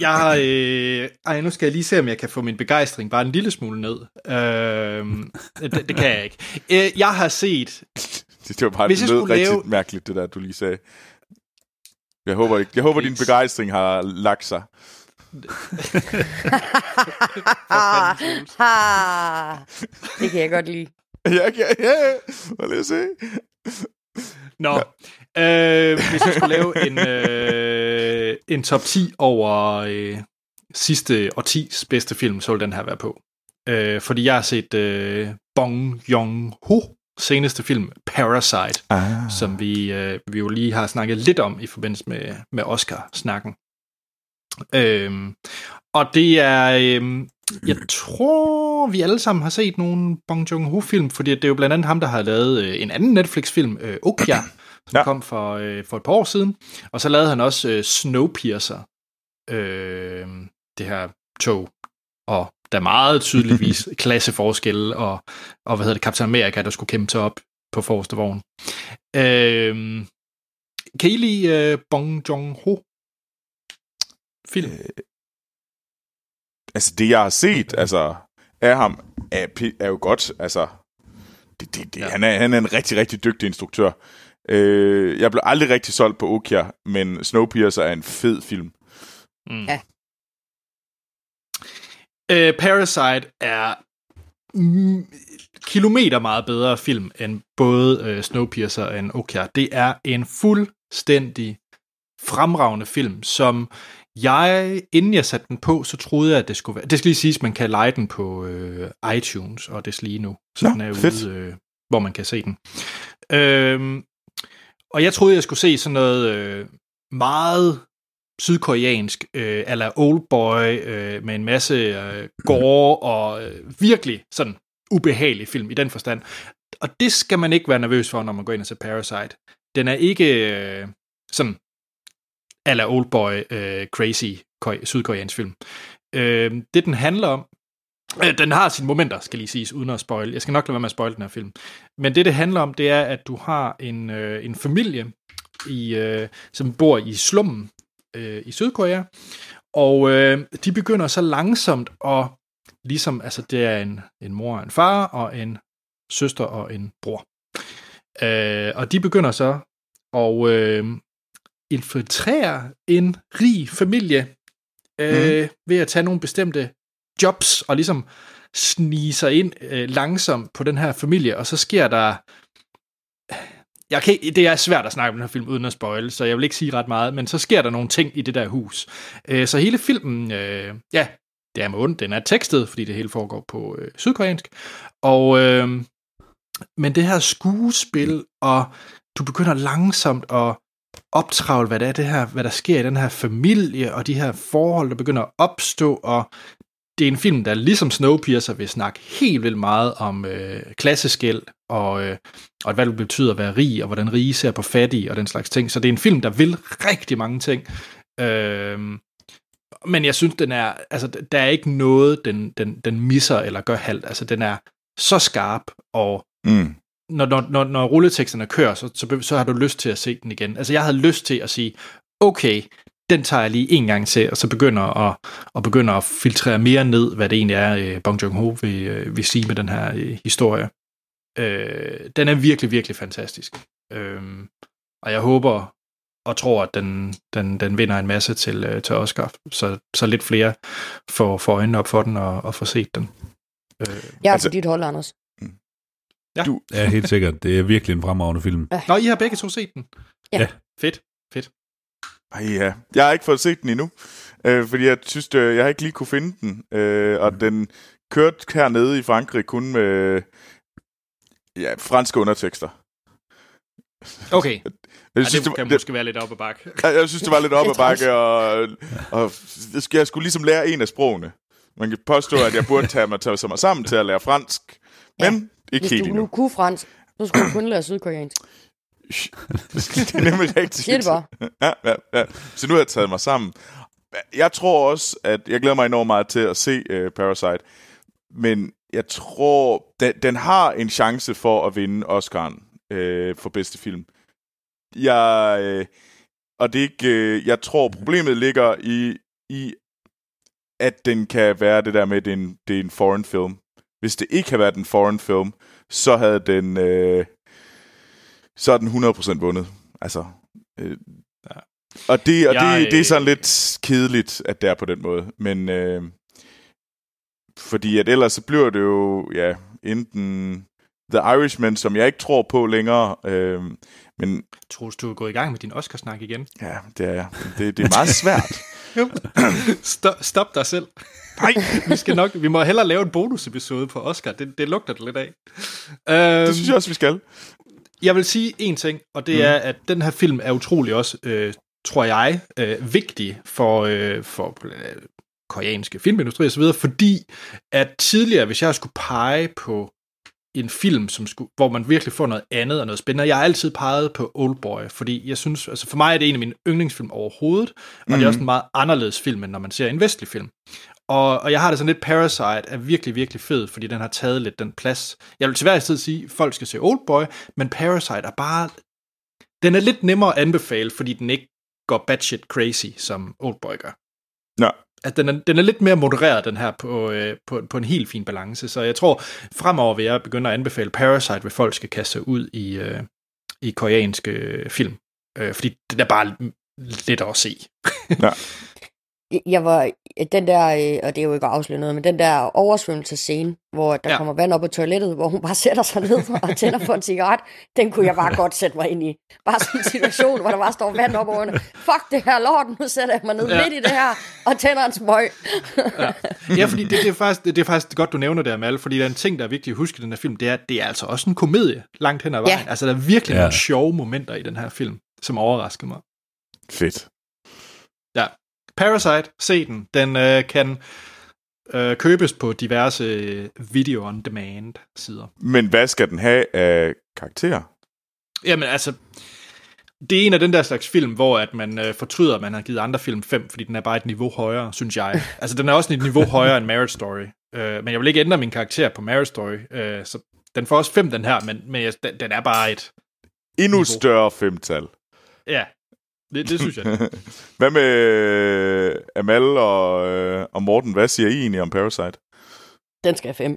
Jeg har... Øh, ej, nu skal jeg lige se, om jeg kan få min begejstring bare en lille smule ned. Øh, det, det kan jeg ikke. Øh, jeg har set... Det var bare Hvis det lød rigtig lave- mærkeligt, det der, du lige sagde. Jeg håber, ikke- jeg håber din begejstring har lagt sig. Det kan jeg godt lide. Ja, ja, ja. Lad lige se. Nå, øh, hvis jeg skulle lave en, øh, en top 10 over øh, sidste årtis bedste film, så ville den her være på. Øh, fordi jeg har set øh, Bong Joon-ho seneste film, Parasite, Ah. som vi, øh, vi jo lige har snakket lidt om i forbindelse med, med Oscar-snakken. Øhm, og det er, øhm, jeg tror, vi alle sammen har set nogle Bong Joon-ho-film, fordi det er jo blandt andet ham, der har lavet øh, en anden Netflix-film, øh, Okja, som Ja. kom for, øh, for et par år siden. Og så lavede han også øh, Snowpiercer, øh, det her tog. Og der er meget tydeligvis klasseforskelle, og, og hvad hedder det, Captain America, der skulle kæmpe sig op på forreste vogn. Øh, kan I lide øh, Bong Joon-ho? Film? Altså, det jeg har set altså, af ham, er, er jo godt. Altså, det, det, det, ja. Han, er, han er en rigtig, rigtig dygtig instruktør. Øh, jeg blev aldrig rigtig solgt på Okja, men Snowpiercer er en fed film. Mm. Ja. Øh, Parasite er mm, kilometer meget bedre film end både øh, Snowpiercer og en Okja. Det er en fuldstændig fremragende film, som jeg, inden jeg satte den på, så troede jeg, at det skulle være... Det skal lige siges, at man kan lege den på øh, iTunes og det lige nu. Så Nå, den er fedt. ude, øh, hvor man kan se den. Øhm, og jeg troede, jeg skulle se sådan noget øh, meget sydkoreansk, øh, eller Oldboy, øh, med en masse øh, gore og øh, virkelig sådan ubehagelig film i den forstand. Og det skal man ikke være nervøs for, når man går ind og ser Parasite. Den er ikke øh, sådan eller Oldboy øh, crazy sydkoreansk film. Øh, det den handler om, øh, den har sine momenter, skal lige siges, uden at spoil. Jeg skal nok lade være med at spoil den her film. Men det, det handler om, det er, at du har en, øh, en familie, i, øh, som bor i slummen øh, i Sydkorea, og øh, de begynder så langsomt at, ligesom, altså det er en, en mor og en far, og en søster og en bror. Øh, og de begynder så og øh, infiltrere en rig familie øh, mm. ved at tage nogle bestemte jobs og ligesom snige sig ind øh, langsomt på den her familie, og så sker der... Jeg kan, ikke- det er svært at snakke om den her film uden at spoil, så jeg vil ikke sige ret meget, men så sker der nogle ting i det der hus. Øh, så hele filmen, øh, ja, det er med ondt, den er tekstet, fordi det hele foregår på øh, sydkoreansk, og øh, men det her skuespil, og du begynder langsomt at optravle, hvad det er, det her, hvad der sker i den her familie, og de her forhold, der begynder at opstå, og det er en film, der ligesom Snowpiercer vil snakke helt vildt meget om øh, klasseskæld, og, øh, og hvad det betyder at være rig, og hvordan rige ser på fattige, og den slags ting. Så det er en film, der vil rigtig mange ting. Øh, men jeg synes, den er, altså, der er ikke noget, den, den, den misser eller gør halvt. Altså, den er så skarp, og Mm når, når, når, når rulleteksterne kører, så, så, så har du lyst til at se den igen. Altså, jeg havde lyst til at sige, okay, den tager jeg lige en gang til, og så begynder at, og begynder at filtrere mere ned, hvad det egentlig er, øh, Bong Joon-ho vil, øh, vil sige med den her øh, historie. Øh, den er virkelig, virkelig fantastisk. Øh, og jeg håber og tror, at den, den, den vinder en masse til, øh, til Oscar, så, så lidt flere får, får øjnene op for den og, og får set den. Øh, Jeg er Altså- på dit hold, Anders. Ja, helt sikkert. Det er virkelig en fremragende film. Nå, I har begge to set den? Ja. Ja. Fedt, fedt. Ej, ja. Jeg har ikke fået set den endnu, øh, fordi jeg synes, øh, jeg har ikke lige kunne finde den. Øh, og den kørte hernede i Frankrig kun med ja, franske undertekster. Okay, Jeg ja, synes, det det, kan det, måske være lidt op ad bakke. jeg, jeg synes, det var lidt op ad bakke, og, og jeg skulle ligesom lære en af sprogene. Man kan påstå, at jeg burde tage mig, tage mig sammen til at lære fransk, men ja. Ikke Hvis helt du endnu. nu kunne fransk, så skulle du kun lære sydkoreansk. det er nemlig rigtigt. Siger det bare. ja, ja, ja. Så nu har jeg taget mig sammen. Jeg tror også, at jeg glæder mig enormt meget til at se uh, Parasite. Men jeg tror, den, den har en chance for at vinde Oscar'en uh, for bedste film. Jeg, uh, og det er ikke, uh, jeg tror, problemet ligger i, i at den kan være det der med, at det er en, det er en foreign film. Hvis det ikke havde været en foreign film, så havde den... Øh, så er den 100% vundet. Altså... Øh, Ja. Og, det, og Jeg, det, det er sådan øh, lidt kedeligt, at det er på den måde. Men... Øh, fordi at ellers så bliver det jo, ja, enten The Irishman, som jeg ikke tror på længere. Øh, men Troels, du er gået i gang med din Oscarsnak igen. ja, det er, det, det er meget svært. stop, stop dig selv. Nej, Vi, skal nok, vi må hellere lave en bonusepisode på Oscar. Det, det lugter det lidt af. Øhm, det synes jeg også, vi skal. Jeg vil sige en ting, og det Mm. er, at den her film er utrolig også, øh, tror jeg, øh, vigtig for, øh, for øh, koreanske filmindustri osv., fordi at tidligere, hvis jeg skulle pege på en film, som skulle, hvor man virkelig får noget andet og noget spændende. Jeg har altid peget på Oldboy, fordi jeg synes, altså for mig er det en af mine yndlingsfilm overhovedet, og mm. det er også en meget anderledes film, end når man ser en vestlig film. Og, og jeg har det sådan lidt, Parasite er virkelig, virkelig fed, fordi den har taget lidt den plads. Jeg vil til hver tid sige, at folk skal se Oldboy, men Parasite er bare... Den er lidt nemmere at anbefale, fordi den ikke går batshit crazy, som Oldboy gør. Nå. At den, er, den er lidt mere modereret, den her, på, øh, på, på en helt fin balance. Så jeg tror, fremover vil jeg begynde at anbefale Parasite, hvis folk skal kaste sig ud i, øh, i koreanske film. Øh, fordi den er bare lidt at se. Jeg var, den der, og det er jo ikke at afsløre noget, men den der oversvømmelsescene, hvor der Ja. ja. kommer vand op på toilettet, hvor hun bare sætter sig ned og tænder på en cigaret, den kunne jeg bare godt sætte mig ind i. Bare sådan en situation, hvor der bare står vand op over hende. Fuck det her lort, nu sætter jeg mig ned Ja. ja. midt i det her, og tænder en smøg. Ja, fordi det, det, er faktisk, det, det er faktisk godt, du nævner det, Amal, fordi der er en ting, der er vigtigt at huske i den her film, det er, at det er altså også en komedie langt hen ad vejen. Ja. Altså, der er virkelig Ja. nogle sjove momenter i den her film, som overrasker mig. Fedt. Ja. Parasite, se den. Den øh, kan øh, købes på diverse øh, video-on-demand sider. Men hvad skal den have af karakterer? Jamen altså, det er en af den der slags film, hvor at man øh, fortryder, at man har givet andre film 5, fordi den er bare et niveau højere, synes jeg. Altså, den er også et niveau højere end Marriage Story. Øh, men jeg vil ikke ændre min karakter på Marriage Story. Øh, så den får også 5, den her, men, men jeg, den, den er bare et... Endnu Niveau. større femtal. Ja, det, det synes jeg. Hvad med øh, Amal og, øh, og Morten? Hvad siger I egentlig om Parasite? Den skal have fem.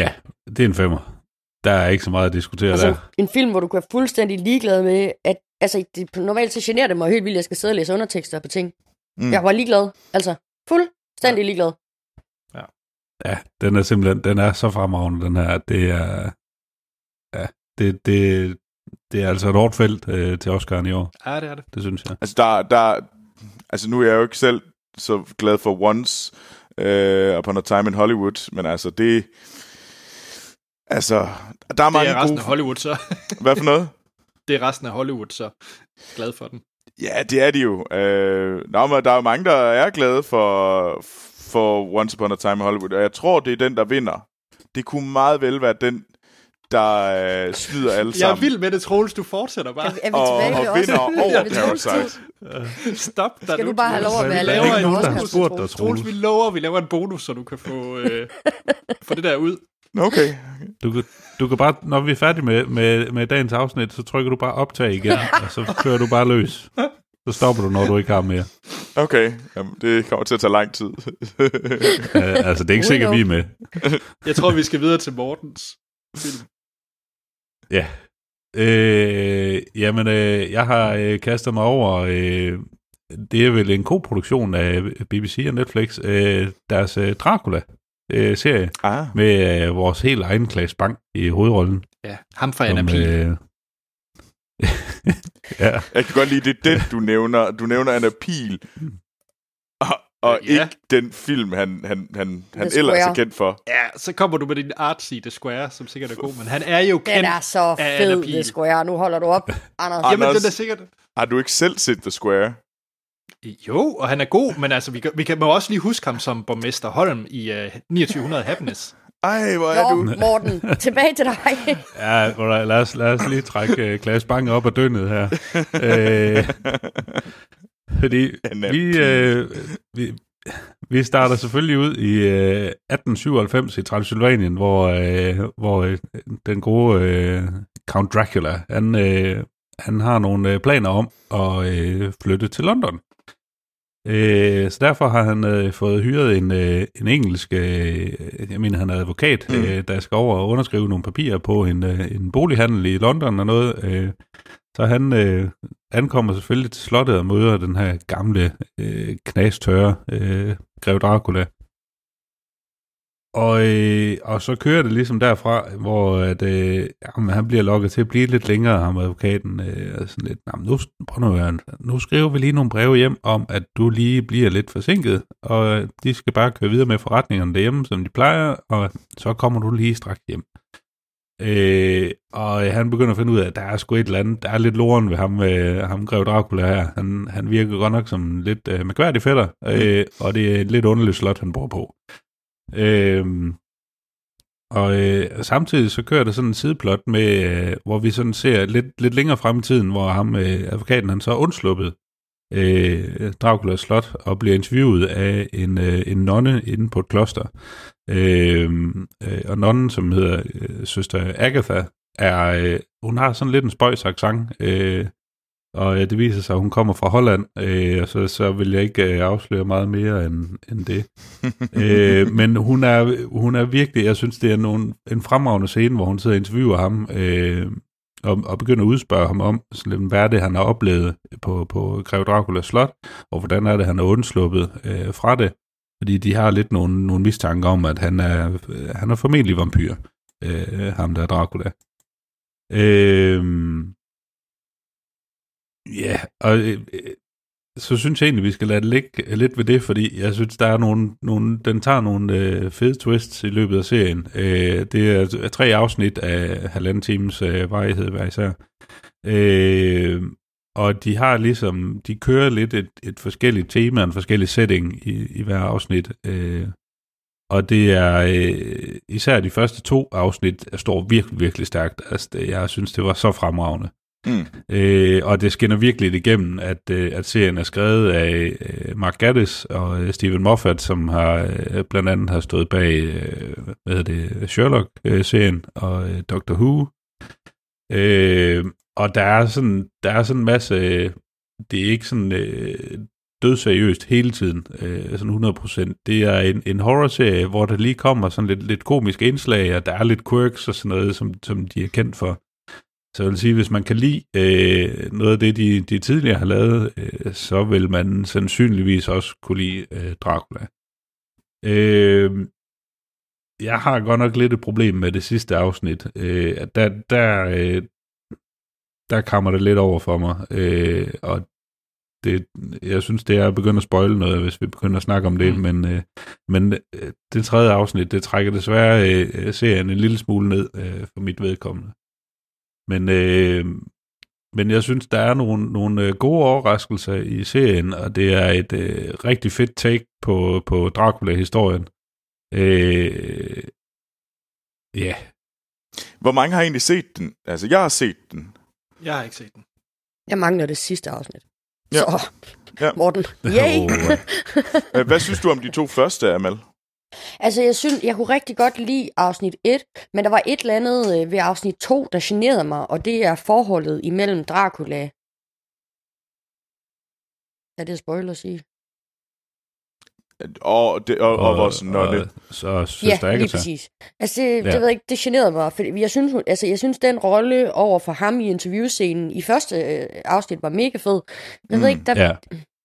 Ja, det er en femmer. Der er ikke så meget at diskutere Altså, der. en film, hvor du kan være fuldstændig ligeglad med, at altså, det, normalt så generer det mig helt vildt, at jeg skal sidde og læse undertekster på ting. Mm. Jeg var ligeglad. Altså, fuldstændig ligeglad. Ja, den er simpelthen, den er så fremragende, den her. Det er, ja, det, det, det er altså et hårdt felt øh, til Oscar'en i år. Ja, det er det. Det synes jeg. Altså, der, der, altså, nu er jeg jo ikke selv så glad for Once øh, Upon a Time in Hollywood, men altså, det... Altså, der er Det mange er resten gode... af Hollywood, så. Hvad for noget? det er resten af Hollywood, så. Glad for den. Ja, det er de jo. Øh, nå, men der er jo mange, der er glade for, for Once Upon a Time in Hollywood, og jeg tror, det er den, der vinder. Det kunne meget vel være den, der øh, snyder alle Jeg er sammen. vild med det, Troels. Du fortsætter bare. Er, er vi og, og vinder over Er Parasite. Stop dig Skal nu, du bare have lov at være er laver en nogen, der har spurgt dig, Troels, Troels. vi lover, vi laver en bonus, så du kan få, øh, få det der ud. Okay. Du kan, du kan bare, når vi er færdige med, med, med dagens afsnit, så trykker du bare optag igen, og så kører du bare løs. Så stopper du, når du ikke har mere. Okay, Jamen, det kommer til at tage lang tid. Altså, det er ikke sikkert, vi er med. Jeg tror, vi skal videre til Mortens film. Ja. Øh, jamen, øh, jeg har øh, kastet mig over, øh, det er vel en koproduktion af BBC og Netflix, øh, deres øh, Dracula-serie, ah. med øh, vores helt egen Klaas Bang i hovedrollen. Ja, ham fra Som, Anna Pihl. øh, ja, Jeg kan godt lide, det er den, du nævner. Du nævner Anna Pil. Og, og Ja. ikke den film, han, han, han, han The ellers er kendt for. Ja, så kommer du med din artsy The Square, som sikkert er god, men han er jo Den kendt. er så fed, det Square. Nu holder du op, Anders. Ej, Jamen, Anders. den er sikkert... Har du ikke selv set The Square? Jo, og han er god, men altså, vi kan, vi kan må også lige huske ham som borgmester Holm i uh, 2900 Happiness. Ej, hvor er Nå, du... Morten, tilbage til dig. ja lad, os, lad os lige trække øh, Klaas Bang op af dønnet her. øh, fordi vi, øh, vi, vi starter selvfølgelig ud i øh, 1897 i Transylvanien, hvor, øh, hvor øh, den gode øh, Count Dracula, han, øh, han har nogle øh, planer om at øh, flytte til London. Øh, så derfor har han øh, fået hyret en, øh, en engelsk, øh, jeg mener han er advokat, mm. øh, der skal over og underskrive nogle papirer på en, øh, en bolighandel i London og noget. Øh, så han øh, ankommer selvfølgelig til slottet og møder den her gamle, øh, knastørre øh, Grev Dracula. Og, øh, og så kører det ligesom derfra, hvor at, øh, jamen, han bliver lukket til at blive lidt længere, ham advokaten. Øh, og sådan lidt, jamen, nu, prøv nu, høre, nu skriver vi lige nogle breve hjem om, at du lige bliver lidt forsinket, og de skal bare køre videre med forretningerne derhjemme, som de plejer, og så kommer du lige straks hjem. Øh, og han begynder at finde ud af, at der er sgu et eller andet, der er lidt loren ved ham, øh, ham Grev Dracula her. Han, han virker godt nok som lidt øh, mærkværdig fætter, øh, og det er et lidt underligt slot, han bor på. Øh, og øh, samtidig så kører der sådan en sideplot med, øh, hvor vi sådan ser lidt, lidt længere frem i tiden, hvor ham, øh, advokaten, han så er undsluppet øh, Draculas slot og bliver interviewet af en, øh, en nonne inde på et kloster. Øh, øh, og nonnen, som hedder øh, søster Agatha, er, øh, hun har sådan lidt en spøjs accent, øh, og øh, det viser sig, at hun kommer fra Holland, øh, så, så vil jeg ikke øh, afsløre meget mere end, end det. øh, men hun er, hun er virkelig, jeg synes, det er nogle, en fremragende scene, hvor hun sidder og interviewer ham, øh, og, og begynder at udspørge ham om, sådan, hvad er det, han har oplevet på, på Grev Draculas slot, og hvordan er det, han er undsluppet øh, fra det. Fordi de har lidt nogle, nogle mistanker om, at han er, han er formentlig vampyr, øh, ham der er Dracula. Øh, Ja, og øh, øh, så synes jeg egentlig, vi skal lade det ligge lidt ved det, fordi jeg synes, der er nogle, nogle den tager nogle øh, fede twists i løbet af serien. Øh, det er øh, tre afsnit af halvanden times øh, varighed hver især. Øh, og de har ligesom, de kører lidt et, et forskelligt tema, en forskellig setting i, i hver afsnit. Øh, og det er øh, især de første to afsnit står virkelig, virkelig stærkt. Altså, det, jeg synes, det var så fremragende. Mm. Øh, og det skinner virkelig igennem, at, øh, at serien er skrevet af øh, Mark Gaddis og øh, Stephen Moffat, som har øh, blandt andet har stået bag øh, hvad det, Sherlock-serien og øh, Doctor Who. Øh, og der er sådan der er sådan en masse, det er ikke sådan øh, dødseriøst hele tiden, øh, sådan 100%. Det er en, en horror-serie, hvor der lige kommer sådan lidt, lidt komisk indslag, og der er lidt quirks og sådan noget, som, som de er kendt for. Så jeg vil sige, hvis man kan lide øh, noget af det, de, de tidligere har lavet, øh, så vil man sandsynligvis også kunne lide øh, Dracula. Øh, jeg har godt nok lidt et problem med det sidste afsnit. Øh, der, der, øh, der kommer det lidt over for mig, øh, og det, jeg synes, det er at begynde at spoile noget, hvis vi begynder at snakke om det, mm. men, øh, men øh, det tredje afsnit, det trækker desværre øh, serien en lille smule ned øh, for mit vedkommende. Men, øh, men jeg synes, der er nogle, nogle øh, gode overraskelser i serien, og det er et øh, rigtig fedt take på, på Dracula-historien. Øh, ja. Yeah. Hvor mange har egentlig set den? Altså, jeg har set den. Jeg har ikke set den. Jeg mangler det sidste afsnit. Ja. Så, ja. Morten, yay! Oh, Hvad synes du om de to første, Amal? Altså, jeg synes, jeg kunne rigtig godt lide afsnit 1, men der var et eller andet øh, ved afsnit 2, der generede mig, og det er forholdet imellem Dracula. Er det spoiler at sige? Og, det, og, og, og vores nonne. Så synes ja, lige præcis. Altså, det, ja. det, ved jeg, det generede mig, for jeg synes, altså, jeg synes, den rolle over for ham i interviewscenen i første øh, afsnit var mega fed. Jeg mm, ved ikke, der, ja.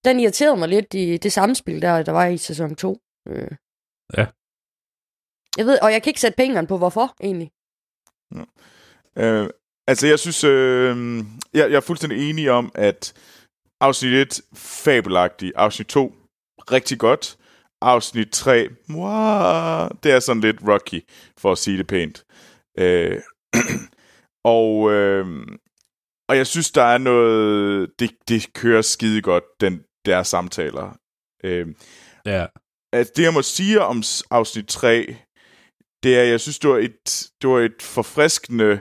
den irriterede mig lidt i det samspil, der, der var i sæson 2. Øh. Ja. Jeg ved, og jeg kan ikke sætte pengene på, hvorfor egentlig. Ja. Øh, altså, jeg synes, øh, jeg, jeg er fuldstændig enig om, at afsnit 1, fabelagtig. Afsnit 2, rigtig godt. Afsnit 3, wow, det er sådan lidt rocky, for at sige det pænt. Øh, og, øh, og jeg synes, der er noget, det, det kører skide godt, den der samtaler. Øh, ja at det, jeg må sige om afsnit 3, det er, jeg synes, det var et, det var et forfriskende...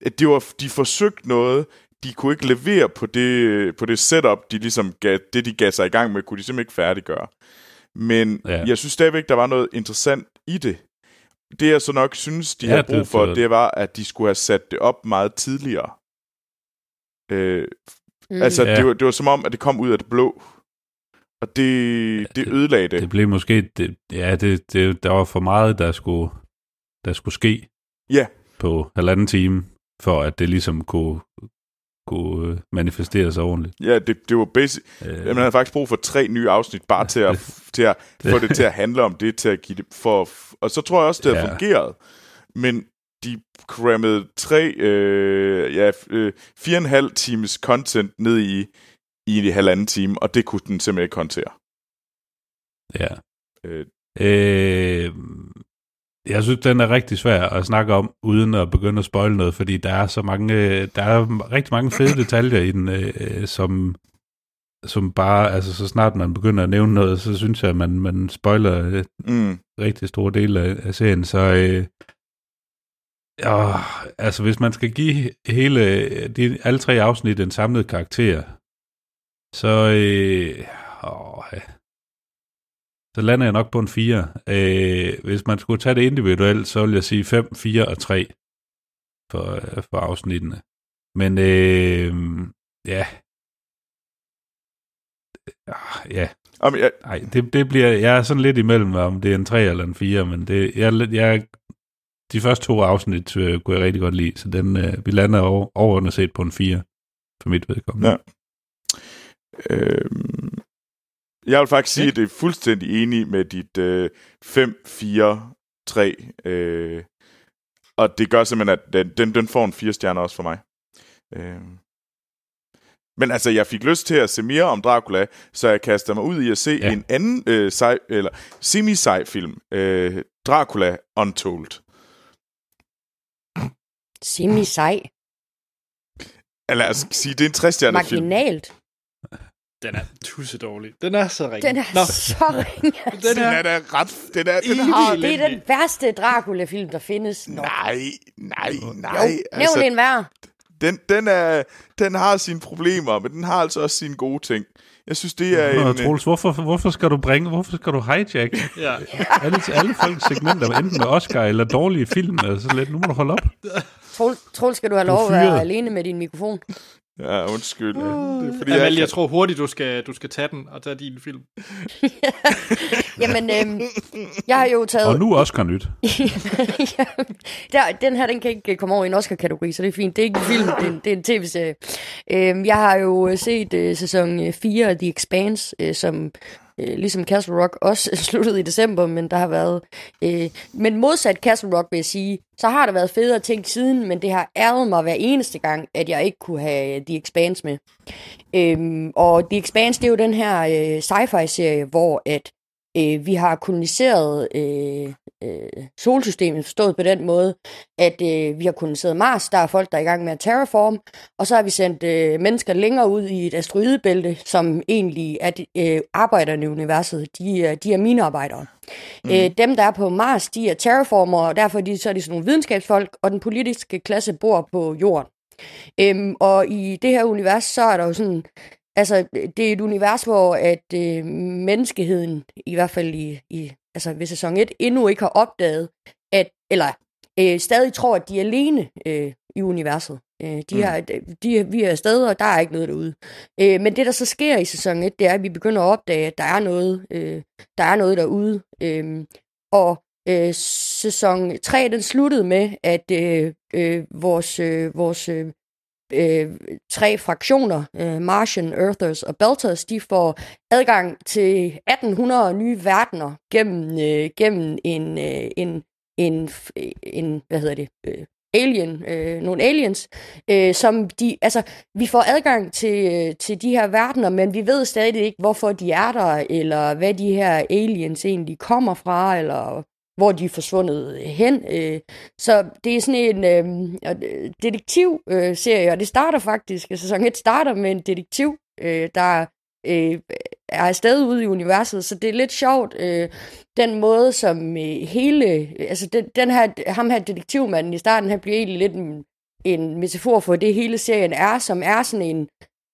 At det var, de forsøgte noget, de kunne ikke levere på det, på det setup, de ligesom gav, det de gav sig i gang med, kunne de simpelthen ikke færdiggøre. Men ja. jeg synes stadigvæk, der var noget interessant i det. Det jeg så nok synes, de ja, havde brug for, det, var, at de skulle have sat det op meget tidligere. Øh, mm. Altså, ja. det, var, det var som om, at det kom ud af det blå. Og det, det ødelagde det. Det blev måske... Det, ja, det, det, der var for meget, der skulle, der skulle ske Ja, på halvanden time, for at det ligesom kunne, kunne øh, manifestere sig ordentligt. ja det, det var basic. Øh, Man havde faktisk brug for tre nye afsnit, bare til at, til at få det til at handle om det, til at give det for... Og så tror jeg også, det har Ja. fungeret. Men de crammede tre, øh, ja, øh, fire og en halv times content ned i, i en halvanden time, og det kunne den simpelthen ikke håndtere. ja. Øh, Øh, jeg synes, den er rigtig svær at snakke om, uden at begynde at spoile noget, fordi der er så mange, øh, der er rigtig mange fede detaljer i den, øh, som, som bare, altså så snart man begynder at nævne noget, så synes jeg, at man, man spoiler øh, mm, rigtig store del af, af serien, så øh, åh, altså hvis man skal give hele, de, alle tre afsnit en samlet karakter, så øh, åh. Så lander jeg nok på en 4. Øh, hvis man skulle tage det individuelt, så vil jeg sige 5, 4 og 3 for, øh, for afsnittene. Men øh, ja, Ah, ja, Jamen, jeg, det, det bliver, jeg er sådan lidt imellem, om det er en 3 eller en 4, men det, jeg, jeg, de første to afsnit øh, kunne jeg rigtig godt lide, så den, øh, vi lander over, overordnet set på en 4, for mit vedkommende. Ja. øh, jeg vil faktisk sige, at det er fuldstændig enig med dit øh, 5, 4, 3. Øh, og det gør simpelthen, at den, den, den får en 4 stjerner også for mig. Øh, men altså, jeg fik lyst til at se mere om Dracula, så jeg kaster mig ud i at se Ja. en anden øh, sci, eller semi-sci film, øh, Dracula Untold. Semi-sej. Eller altså, sige, det er en 60 film. Marginalt. Den er tusse dårlig. Den er så ringe. Den er Nå, så ringe. altså. den Den er... er da ret... Den, er, den har... Det er den værste Dracula-film, der findes. Nå. Nej, nej, nej. Jo, nævn en hver. den, den, er, den har sine problemer, men den har altså også sine gode ting. Jeg synes, det er Nå, en... Troels, hvorfor, hvorfor skal du bringe, hvorfor skal du hijack Ja. alle, alle folks segmenter, enten med Oscar eller dårlige film, altså lidt, nu må du holde op. Troels, Troels, skal du have Du er lov at være alene med din mikrofon? Ja, undskyld. Det er, fordi, Amalie, jeg jeg, tror hurtigt, du skal, du skal tage den og tage din film. Jamen, øhm, jeg har jo taget... Og nu Oscar nyt. ja, den her, den kan ikke komme over i en Oscar-kategori, så det er fint. Det er ikke en film, det er en, det er en tv-serie. Øhm, jeg har jo øh, set øh, sæson 4 af The Expanse, øh, som øh, ligesom Castle Rock også sluttede i december, men der har været... Øh, men modsat Castle Rock, vil jeg sige, så har der været federe ting siden, men det har ærget mig hver eneste gang, at jeg ikke kunne have The Expanse med. Øhm, og The Expanse, det er jo den her øh, sci-fi-serie, hvor at øh, vi har koloniseret øh, øh, solsystemet, forstået på den måde, at øh, vi har koloniseret Mars, der er folk, der er i gang med at terraform, og så har vi sendt øh, mennesker længere ud i et asteroidebælte, som egentlig er øh, arbejderne i universet. De, er- de er minearbejdere. Mm. Øh, dem, der er på Mars, de er terraformer, og derfor er de, så er de sådan nogle videnskabsfolk, og den politiske klasse bor på jorden. Øhm, og i det her univers, så er der jo sådan, altså det er et univers, hvor at øh, menneskeheden, i hvert fald i, i altså ved sæson 1, endnu ikke har opdaget, at, eller øh, stadig tror, at de er alene øh, i universet. Øh, de Mm. har, de, vi er afsted, og der er ikke noget derude. Øh, men det, der så sker i sæson 1, det er, at vi begynder at opdage, at der er noget, øh, der er noget derude. Øh, og øh, sæson 3, den sluttede med, at øh, øh, vores, øh, vores øh, øh, tre fraktioner, øh, Martian, Earthers og Belters, de får adgang til 1800 nye verdener gennem, øh, gennem en, øh, en, en, øh, en, hvad hedder det, øh, alien, øh, nogle aliens, øh, som de, altså, vi får adgang til, øh, til de her verdener, men vi ved stadig ikke, hvorfor de er der, eller hvad de her aliens egentlig kommer fra, eller hvor de er forsvundet øh, hen. Øh. Så det er sådan en øh, øh detektiv-serie, og det starter faktisk, øh, sæson 1 starter med en detektiv, øh, der øh, er afsted ude i universet, så det er lidt sjovt, øh, den måde, som øh, hele, altså den, den her, ham her detektivmanden i starten, han bliver egentlig lidt en, en metafor for det hele serien er, som er sådan en,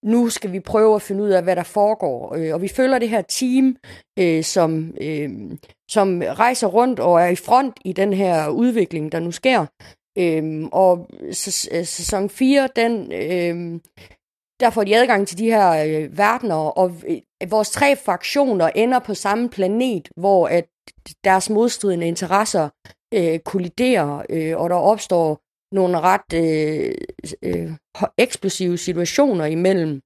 nu skal vi prøve at finde ud af, hvad der foregår. Øh, og vi følger det her team, øh, som, øh, som rejser rundt og er i front i den her udvikling, der nu sker. Øh, og øh, sæson 4, den, øh, der får de adgang til de her øh, verdener, og øh, vores tre fraktioner ender på samme planet, hvor at deres modstridende interesser øh, kolliderer, øh, og der opstår nogle ret øh, øh, eksplosive situationer imellem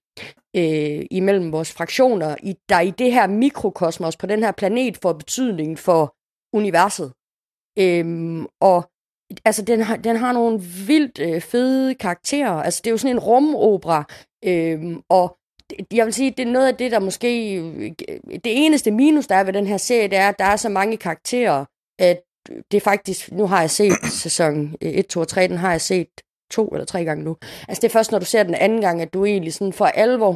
øh, imellem vores fraktioner, i, der i det her mikrokosmos på den her planet får betydning for universet. Øhm, og altså, den har, den har nogle vildt øh, fede karakterer. Altså, det er jo sådan en rumopera, øhm, og jeg vil sige, det er noget af det, der måske... Øh, det eneste minus, der er ved den her serie, det er, at der er så mange karakterer, at det er faktisk... Nu har jeg set sæson 1, 2 og 3, den har jeg set to eller tre gange nu. Altså det er først, når du ser den anden gang, at du egentlig sådan for alvor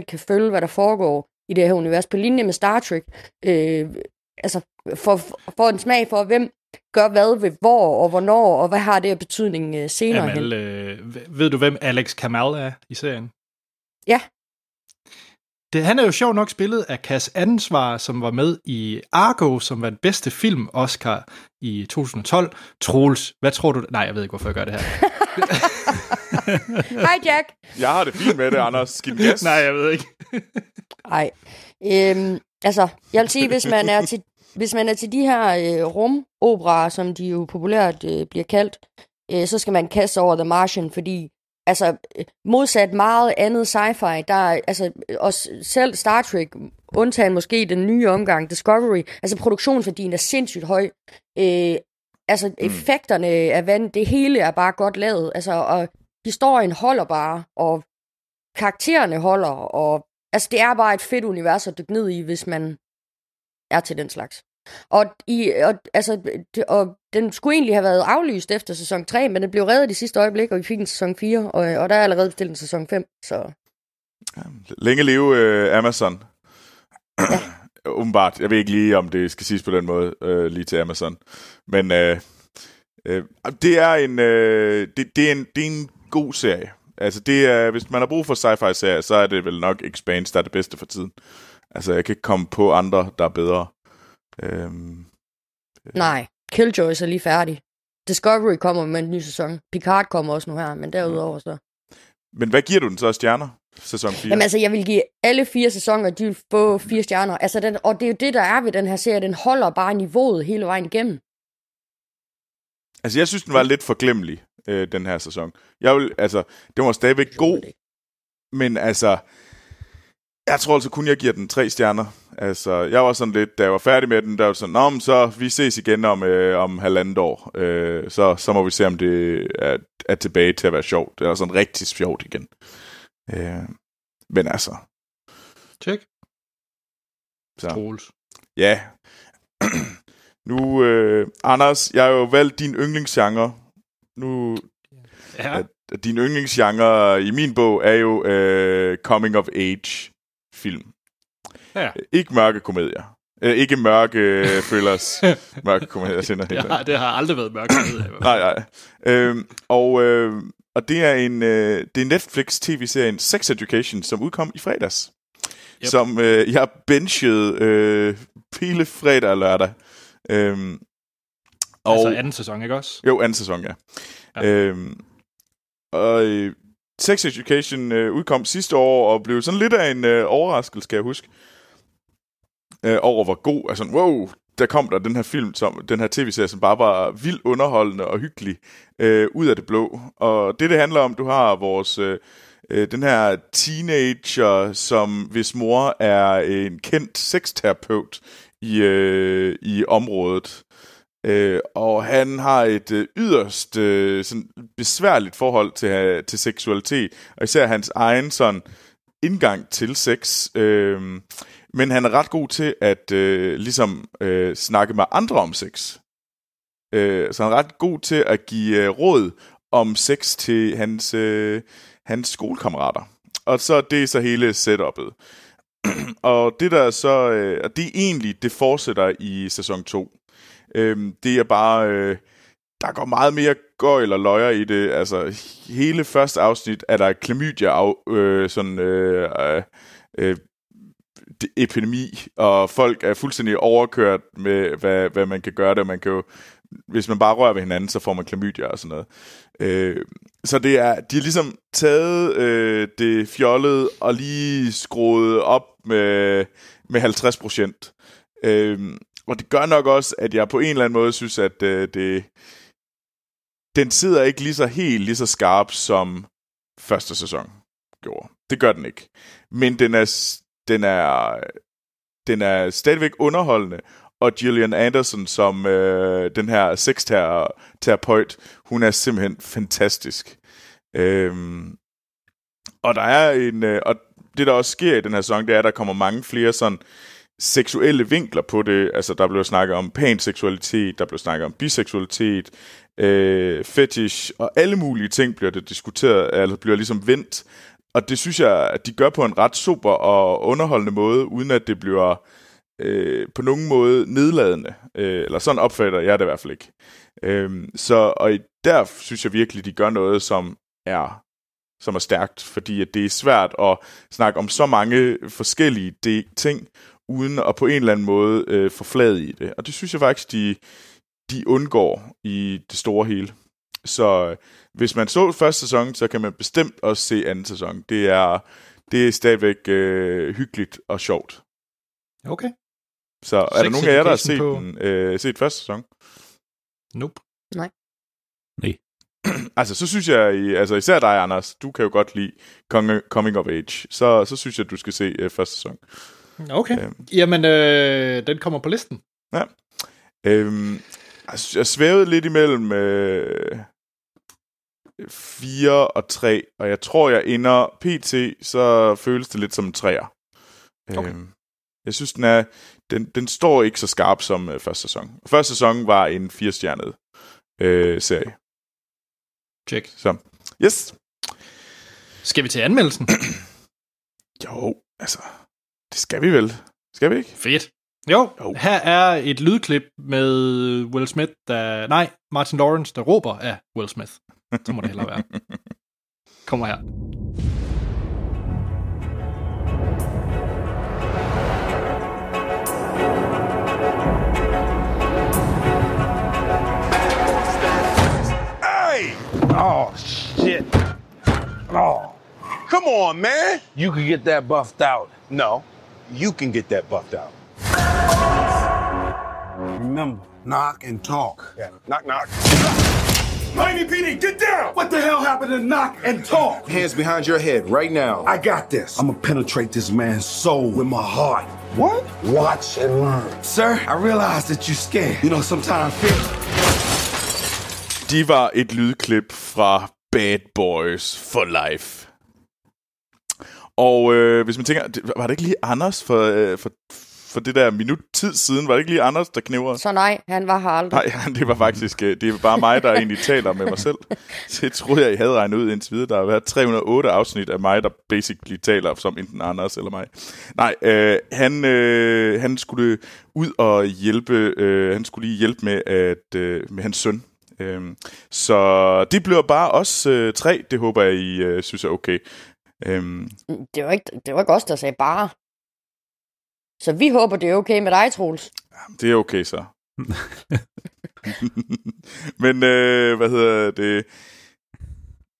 100% kan følge, hvad der foregår i det her univers, på linje med Star Trek. Øh, altså for, for en smag for, hvem gør hvad ved hvor og hvornår, og hvad har det af betydning øh, senere Amal, hen. Øh, ved du, hvem Alex Kamal er i serien? Ja. Det, han er jo sjov nok spillet af Cass Ansvar, som var med i Argo, som var den bedste film Oscar i 2012. Troels, hvad tror du? Nej, jeg ved ikke, hvorfor jeg gør det her. Hej Jack. Jeg har det fint med det, Anders. Giv gas. Nej, jeg ved ikke. Nej. Øhm, altså, jeg vil sige, hvis man er til, hvis man er til de her øh, rumoperaer, som de jo populært øh, bliver kaldt, øh, så skal man kaste over The Martian, fordi altså modsat meget andet sci-fi, der er, altså også selv Star Trek, undtagen måske den nye omgang, Discovery, altså produktionsværdien er sindssygt høj. Øh, altså mm. effekterne af vand, det hele er bare godt lavet, altså og historien holder bare, og karaktererne holder, og altså det er bare et fedt univers at dykke ned i, hvis man er til den slags. Og, i, og, altså, og den skulle egentlig have været aflyst efter sæson 3, men den blev reddet i sidste øjeblik, og vi fik en sæson 4, og, og der er allerede bestilt en sæson 5. Så. Længe leve uh, Amazon. Ja. Umiddelbart. Jeg ved ikke lige, om det skal siges på den måde, uh, lige til Amazon. Men uh, uh, det, er en, uh, det, det, er en, det er en god serie. Altså, det er, hvis man har brug for sci-fi-serier, så er det vel nok Expanse, der er det bedste for tiden. Altså, jeg kan ikke komme på andre, der er bedre. Øhm, øh. Nej, Killjoys er lige færdig. Discovery kommer med en ny sæson. Picard kommer også nu her, men derudover så... Men hvad giver du den så af stjerner? Sæson 4? Jamen altså, jeg vil give alle fire sæsoner, de vil få fire stjerner. Altså, den, og det er jo det, der er ved den her serie. Den holder bare niveauet hele vejen igennem. Altså, jeg synes, den var lidt forglemmelig, øh, den her sæson. Jeg vil, altså, den var stadigvæk god, men altså, jeg tror altså kun, jeg giver den tre stjerner. Altså, jeg var sådan lidt, da jeg var færdig med den, der var sådan, Nå, men så vi ses igen om, øh, om halvandet år. Øh, så, så må vi se, om det er, er tilbage til at være sjovt. Det er sådan rigtig sjovt igen. Øh, men altså... Tjek. Så. Troels. Ja. nu, øh, Anders, jeg har jo valgt din yndlingsgenre. Nu, ja. at, din yndlingsgenre i min bog er jo øh, coming of age film. Ja. Ikke mørke komedier. Øh, ikke mørke øh, thrillers. mørke komedier, siger det, har, det har aldrig været mørke komedier. nej, nej. Øhm, og, øh, og det er en øh, det er Netflix tv-serien Sex Education, som udkom i fredags. Yep. Som øh, jeg benchede øh, hele fredag og lørdag. Øhm, og, altså anden sæson, ikke også? Jo, anden sæson, ja. ja. Øhm, og øh, Sex Education øh, udkom sidste år og blev sådan lidt af en øh, overraskelse, skal jeg huske, øh, over hvor god, altså wow, der kom der den her film, som, den her tv-serie, som bare var vildt underholdende og hyggelig, øh, ud af det blå. Og det, det handler om, du har vores, øh, øh den her teenager, som hvis mor er en kendt sexterapeut i, øh, i området. Øh, og han har et øh, yderst øh, sådan besværligt forhold til, øh, til seksualitet, og især hans egen sådan indgang til sex. Øh, men han er ret god til at øh, ligesom øh, snakke med andre om sex. Øh, så han er ret god til at give øh, råd om sex til hans, øh, hans skolekammerater. Og så det er så hele setup'et. og det der så, øh, det er egentlig, det fortsætter i sæson 2. Øh, det er bare... Øh, der går meget mere gøjl og løjer i det. Altså, hele første afsnit er der klamydia af, øh, sådan, øh, øh, øh, epidemi, og folk er fuldstændig overkørt med, hvad, hvad man kan gøre der. Man kan jo hvis man bare rører ved hinanden, så får man klamydia og sådan noget. Øh, så det er, de har ligesom taget øh, det fjollede og lige skruet op med, med 50 procent. Øh, og det gør nok også, at jeg på en eller anden måde synes, at øh, det, den sidder ikke lige så helt lige så skarp som første sæson gjorde. Det gør den ikke. Men den er, den er, den er stadigvæk underholdende, og Gillian Anderson som øh, den her sexterapeut, hun er simpelthen fantastisk. Øhm, og der er en, øh, og det der også sker i den her sæson, det er, at der kommer mange flere sådan seksuelle vinkler på det. Altså, der blev snakket om panseksualitet, der blev snakket om biseksualitet, øh, fetish, og alle mulige ting bliver det diskuteret, eller bliver ligesom vendt. Og det synes jeg, at de gør på en ret super og underholdende måde, uden at det bliver øh, på nogen måde nedladende. Øh, eller sådan opfatter jeg det i hvert fald ikke. Øh, så, og der synes jeg virkelig, de gør noget, som er som er stærkt, fordi at det er svært at snakke om så mange forskellige de, ting, uden at på en eller anden måde øh, få flad i det. Og det synes jeg faktisk, de, de undgår i det store hele. Så øh, hvis man så første sæson, så kan man bestemt også se anden sæson. Det er, det er stadigvæk øh, hyggeligt og sjovt. Okay. Så er Sex der nogen af jer, der har set, på- den, øh, set første sæson? Nope. Altså, så synes jeg, altså især dig, Anders, du kan jo godt lide Coming of Age. Så, så synes jeg, at du skal se øh, første sæson. Okay. Øhm. Jamen, øh, den kommer på listen. Øhm, altså, jeg svævede lidt imellem øh, 4 og 3, og jeg tror, jeg ender PT, så føles det lidt som en 3'er. Okay. Øhm, jeg synes, den, er, den, den står ikke så skarp som øh, første sæson. Første sæson var en 4-stjernet øh, serie. Check. Så, yes. Skal vi til anmeldelsen? Jo, altså, det skal vi vel. Skal vi ikke? Fedt. Jo, Jo. her er et lydklip med Will Smith, der... Nej, Martin Lawrence, der råber af Will Smith. Så må det hellere være. Kommer her. Hey! Oh, shit. Oh. Come on, man. You can get that buffed out. No, you can get that buffed out. Remember, knock and talk. Yeah. Knock, knock. Miami PD, get down! What the hell happened to knock and talk? Hands behind your head right now. I got this. I'm gonna penetrate this man's soul with my heart. What? Watch and learn. Sir, I realize that you're scared. You know, sometimes fear. De var et lydklip fra Bad Boys for Life. Og øh, hvis man tænker, var det ikke lige Anders for, øh, for, for det der minut tid siden? Var det ikke lige Anders, der knæver? Så nej, han var her aldrig. Nej, det var faktisk øh, det er bare mig, der egentlig taler med mig selv. Det troede jeg, I havde regnet ud indtil videre. Der har været 308 afsnit af mig, der basically taler som enten Anders eller mig. Nej, øh, han, øh, han skulle ud og hjælpe, øh, han skulle lige hjælpe med, at, øh, med hans søn. Øh, så det bliver bare os øh, tre. Det håber jeg, I øh, synes er okay. Øh, Det var, ikke, det var ikke os, der sagde bare. Så vi håber, det er okay med dig, Troels. Det er okay så. Men øh, hvad hedder det?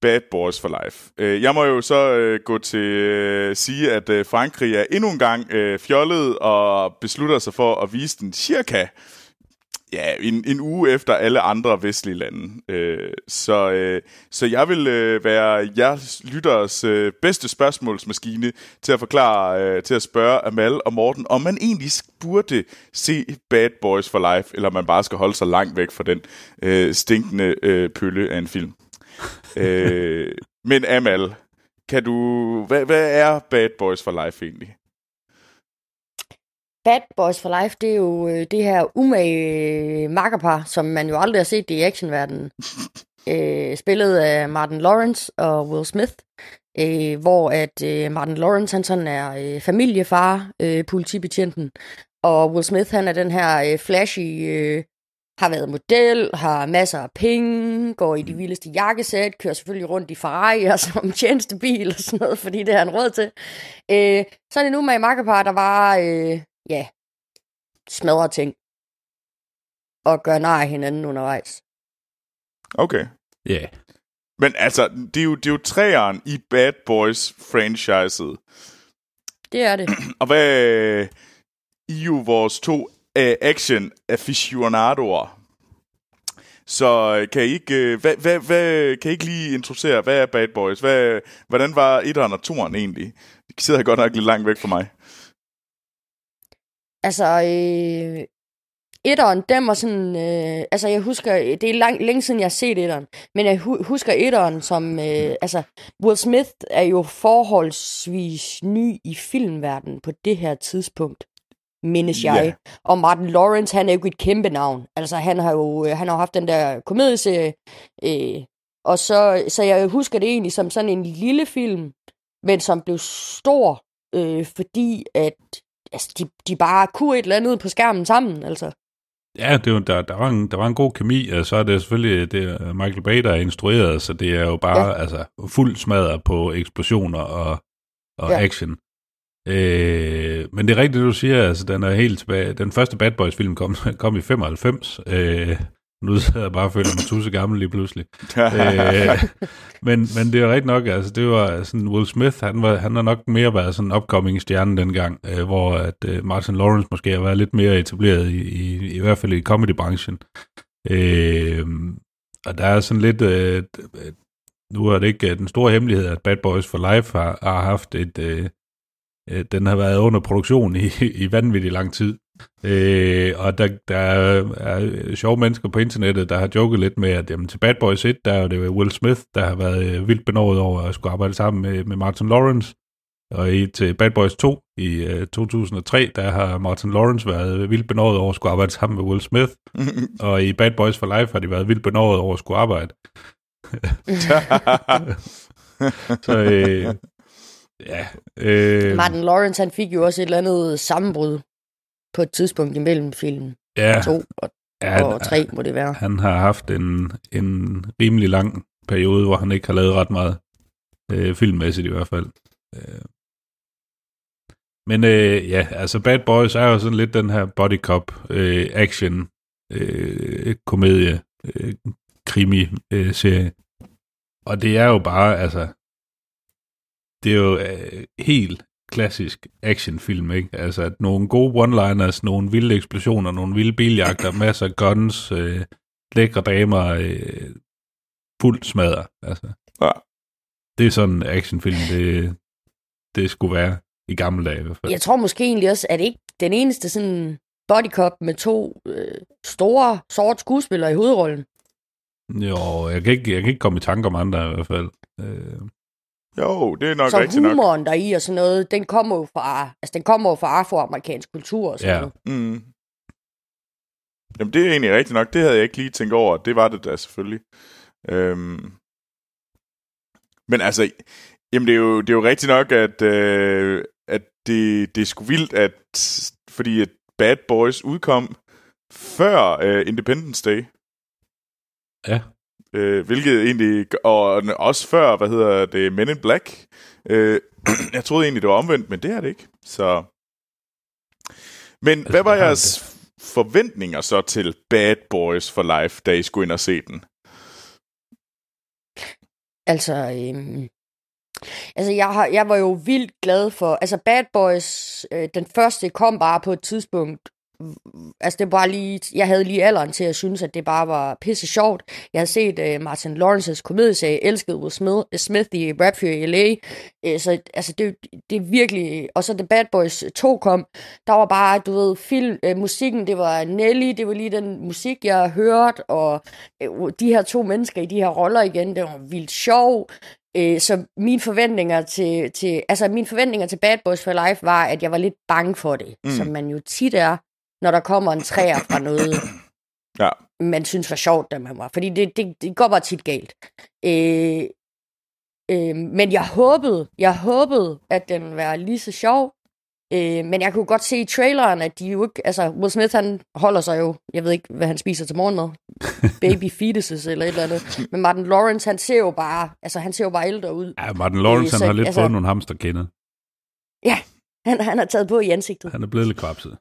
Bad Boys for Life. Øh, jeg må jo så øh, gå til øh, sige, at øh, Frankrig er endnu en gang øh, fjollet og beslutter sig for at vise den cirka ja, en, en uge efter alle andre vestlige lande. Øh, så, øh, så jeg vil øh, være jeres lytteres øh, bedste spørgsmålsmaskine til at forklare, øh, til at spørge Amal og Morten, om man egentlig burde se Bad Boys for Life, eller man bare skal holde sig langt væk fra den øh, stinkende øh, pølle af en film. øh, men Amal, kan du, hvad, hvad er Bad Boys for Life egentlig? Bad Boys for Life, det er jo øh, det her umage øh, makkerpar, som man jo aldrig har set det i actionverdenen. øh, spillet af Martin Lawrence og Will Smith, øh, hvor at øh, Martin Lawrence han sådan er øh, familiefar, øh, politibetjenten, og Will Smith han er den her øh, flashy, øh, har været model, har masser af penge, går i de vildeste jakkesæt, kører selvfølgelig rundt i Ferrari og som tjenestebil og sådan noget, fordi det har han råd til. Øh, så er det nu med makkerpar, der var, øh, ja, smadrer ting. at gøre nar af hinanden undervejs. Okay. Ja. Yeah. Men altså, det er jo, det er jo træeren i Bad Boys-franchiset. Det er det. Og hvad... I er jo vores to uh, action aficionadoer. Så øh, kan I ikke, uh, hvad, hvad, hvad, kan I ikke lige introducere, hvad er Bad Boys? Hvad, hvordan var etteren og toeren egentlig? De sidder godt nok lidt langt væk fra mig. Altså, øh, etteren, den var sådan, øh, altså jeg husker, det er lang, længe siden jeg har set etteren, men jeg hu- husker etteren som, øh, altså Will Smith er jo forholdsvis ny i filmverdenen på det her tidspunkt, mindes jeg. Ja. Og Martin Lawrence, han er jo et kæmpe navn. Altså han har jo øh, han har haft den der komedieserie, øh, og så, så jeg husker det egentlig som sådan en lille film, men som blev stor, øh, fordi at altså, de, de bare kunne et eller andet på skærmen sammen, altså. Ja, det var, der, der, var en, der var en god kemi, og så er det selvfølgelig det Michael Bay, der er instrueret, så det er jo bare ja. altså, fuld smadret på eksplosioner og, og ja. Action. Øh, men det er rigtigt, du siger, altså den er helt tilbage. Den første Bad Boys film kom, kom i 95. Øh, nu sidder jeg bare og føler mig tusse gammel lige pludselig. øh, men, men det er rigtigt nok, altså det var sådan, Will Smith, han, var, han har nok mere været sådan en upcoming stjerne dengang, øh, hvor at øh, Martin Lawrence måske har været lidt mere etableret, i, i, i hvert fald i comedy-branchen. Øh, og der er sådan lidt, øh, nu er det ikke øh, den store hemmelighed, at Bad Boys for Life har, har haft et, øh, øh, den har været under produktion i, i vanvittig lang tid. Øh, og der, der er, er sjove mennesker på internettet, der har joket lidt med, at jamen, til Bad Boys 1, der er det Will Smith, der har været øh, vildt benådet over at skulle arbejde sammen med, med Martin Lawrence. Og i, til Bad Boys 2 i øh, 2003, der har Martin Lawrence været vildt benådet over at skulle arbejde sammen med Will Smith. og i Bad Boys for Life har de været vildt benådet over at skulle arbejde. Så øh, ja. Øh, Martin Lawrence, han fik jo også et eller andet sammenbrud på et tidspunkt imellem film ja, 2 og, ja, og 3, må det være. Han har haft en, en rimelig lang periode, hvor han ikke har lavet ret meget øh, filmmæssigt i hvert fald. Øh. Men øh, ja, altså Bad Boys er jo sådan lidt den her body cop øh, action øh, komedie øh, krimi øh, serie. Og det er jo bare, altså, det er jo øh, helt klassisk actionfilm, ikke? Altså, at nogle gode one-liners, nogle vilde eksplosioner, nogle vilde biljagter, masser af guns, øh, lækre damer, øh, fuldt smadre. Altså, Ja. det er sådan en actionfilm, det, det skulle være i gamle dage i hvert fald. Jeg tror måske egentlig også, at det ikke den eneste sådan body cop med to øh, store, sorte skuespillere i hovedrollen. Jo, jeg kan, ikke, jeg kan ikke komme i tanke om andre i hvert fald. Øh, Jo, det er nok Så rigtigt nok. humoren der i og sådan noget, den kommer jo fra, altså den kommer jo fra afroamerikansk kultur og sådan Ja. noget. Mm. Jamen, det er egentlig rigtigt nok. Det havde jeg ikke lige tænkt over. Det var det da selvfølgelig. Øhm. Men altså, jamen det er jo, det er jo rigtigt nok, at, øh, at det, det er sgu vildt, at fordi at Bad Boys udkom før øh, Independence Day. ja, Øh, hvilket egentlig, og også før, hvad hedder det, Men in Black. Øh, jeg troede egentlig, det var omvendt, men det er det ikke. Så. Men hvad var hvad har jeres forventninger så til Bad Boys for Life, da I skulle ind og se den? Altså, øhm, altså jeg, har, jeg var jo vildt glad for, altså Bad Boys, øh, den første kom bare på et tidspunkt, altså det var bare lige, jeg havde lige alderen til at synes, at det bare var pisse sjovt. Jeg havde set øh, Martin Lawrences komedieserie, Elsket Will Smith, Smith i Rap Fury i LA, øh, så altså det, det er virkelig, og så The Bad Boys 2 kom, der var bare, du ved, film, øh, musikken, det var Nelly, det var lige den musik, jeg har hørt, og øh, de her to mennesker i de her roller igen, det var vildt sjov. Øh, så mine forventninger til, til, altså mine forventninger til Bad Boys for Life var, at jeg var lidt bange for det, mm. som man jo tit er, når der kommer en træer fra noget, Ja. man synes var sjovt, da man var. Fordi det, det, det går bare tit galt. Øh, øh, men jeg håbede, jeg håbede, at den ville være lige så sjov. Øh, men jeg kunne godt se i traileren, at de jo ikke... Altså, Will Smith, han holder sig jo... Jeg ved ikke, hvad han spiser til morgenmad. Baby fetuses eller et eller andet. Men Martin Lawrence, han ser jo bare... Altså, han ser jo bare ældre ud. ja Martin Lawrence, Øh, så, han har lidt altså- fået nogle hamsterkender. Han, han har taget på i ansigtet. Han er blevet lidt kvapset.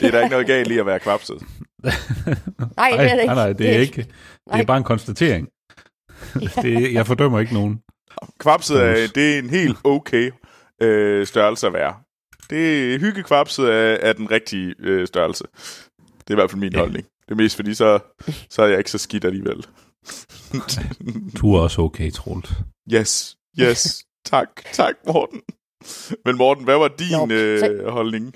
Det er der ikke noget galt i at være kvapset. Nej, det er det ikke. Nej, nej, det er ikke. Det er bare en konstatering. Det, jeg fordømmer ikke nogen. Kvapset er, det er en helt okay øh, størrelse at være. Det er hyggekvapset er, er den rigtige øh, størrelse. Det er i hvert fald min ja. holdning. Det er mest fordi, så, så er jeg ikke så skidt alligevel. Du er også okay, Troels. yes, yes. tak, tak Morten. Men Morten, hvad var din Jo, øh, holdning?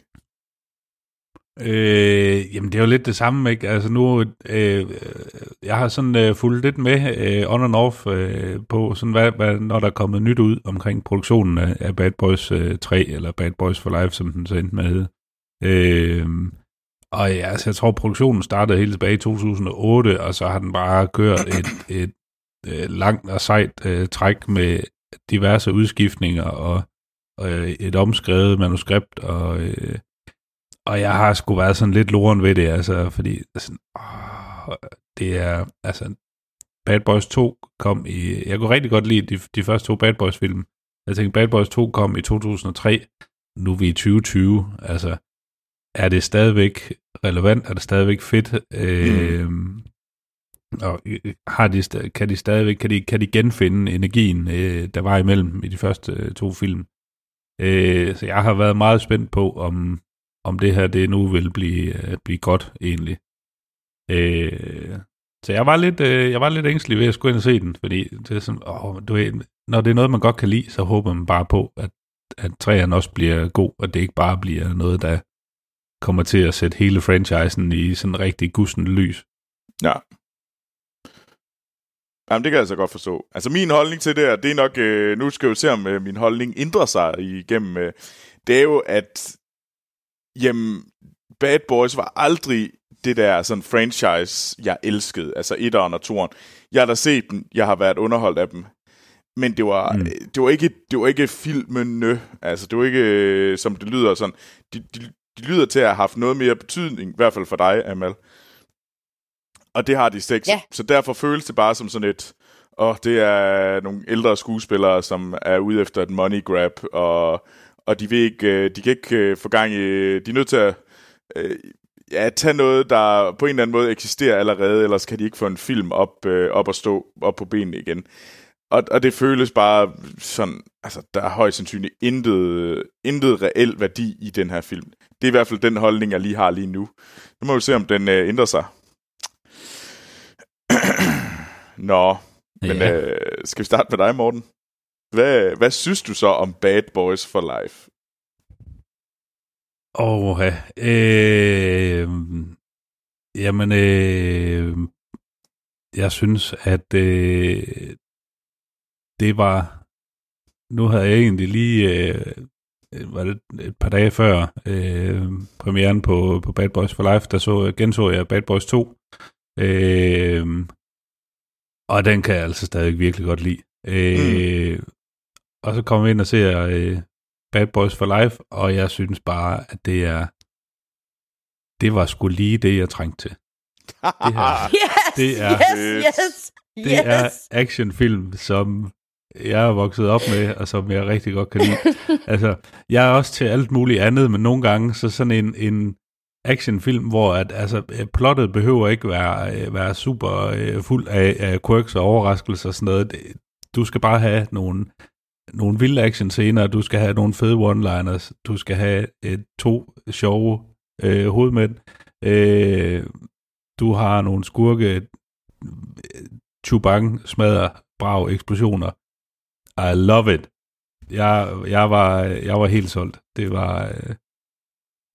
Øh, jamen, det er jo lidt det samme, ikke? Altså nu, øh, jeg har sådan øh, fulgt lidt med øh, on and off øh, på, sådan hvad, hvad, når der er kommet nyt ud omkring produktionen af, af Bad Boys øh, 3, eller Bad Boys for Life, som den så endte med. at hedde. Øh, og ja, altså, jeg tror, produktionen startede helt tilbage i 2008, og så har den bare kørt et, et øh, langt og sejt øh, træk med diverse udskiftninger og, og øh, et omskrevet manuskript, og, øh, og jeg har sgu været sådan lidt loren ved det, altså, fordi sådan, åh, det er, altså, Bad Boys 2 kom i, jeg kunne rigtig godt lide de, de første to Bad Boys film. Jeg tænkte, Bad Boys 2 kom i 2003, nu er vi i 2020, altså, er det stadigvæk relevant, er det stadigvæk fedt, øhm, øh, og har de, kan de stadigvæk, kan de, kan de genfinde energien, øh, der var imellem i de første øh, to film. Øh, så jeg har været meget spændt på, om, om det her det nu vil blive, at blive godt egentlig. Øh, så jeg var lidt, øh, jeg var lidt ængstelig ved at skulle ind og se den, fordi det er sådan, åh, du ved, når det er noget, man godt kan lide, så håber man bare på, at, at træerne også bliver god, og det ikke bare bliver noget, der kommer til at sætte hele franchisen i sådan rigtig gussen lys. Ja. Jamen, det kan jeg altså godt forstå. Altså, min holdning til det her, det er nok... Øh, nu skal jeg jo se, om øh, min holdning ændrer sig igennem... Øh, det er jo, at... Jamen, Bad Boys var aldrig det der sådan franchise, jeg elskede. Altså, etteren og toeren. Jeg har da set dem. Jeg har været underholdt af dem. Men det var, mm. det var ikke, det var ikke filmene. Altså, det var ikke, øh, som det lyder sådan... De, de, de lyder til at have haft noget mere betydning, i hvert fald for dig, Amal. Og det har de seks. Ja. Så derfor føles det bare som sådan et... Og det er nogle ældre skuespillere, som er ude efter et money grab, og, og de, vil ikke, øh, de kan ikke øh, få gang i... De er nødt til at øh, ja, tage noget, der på en eller anden måde eksisterer allerede, ellers kan de ikke få en film op, øh, op og stå op på benene igen. Og, og det føles bare sådan, altså der er højst sandsynligt intet, intet reel værdi i den her film. Det er i hvert fald den holdning, jeg lige har lige nu. Nu må vi se, om den øh, ændrer sig. Nå, men Ja. øh, skal vi starte med dig, Morten? Hvad, hvad synes du så om Bad Boys for Life? Åh, ja. øh, jamen, øh, jeg synes, at øh, det var, nu havde jeg egentlig lige, øh, var det et par dage før øh, premieren på, på Bad Boys for Life, der så, genså jeg Bad Boys 2, øh, og den kan jeg altså stadig virkelig godt lide. Øh, Og så kommer vi ind og ser øh, Bad Boys for Life, og jeg synes bare, at det er, det var sgu lige det, jeg trængte til. Det her, Yes, Det er- yes, yes, det yes. er actionfilm, som jeg er vokset op med, og som jeg rigtig godt kan lide. altså, jeg er også til alt muligt andet, men nogle gange så sådan en, en actionfilm, hvor at, altså, øh, plottet behøver ikke være, øh, være super øh, fuld af, af quirks og overraskelser og sådan noget. Det, du skal bare have nogle, nogle vilde actionscener, du skal have nogle fede one-liners, du skal have øh, to sjove øh, hovedmænd, øh, du har nogle skurke, øh, chubang, smadrer, brav, eksplosioner. I love it. Jeg, jeg, var, jeg var helt solgt. Det var... øh,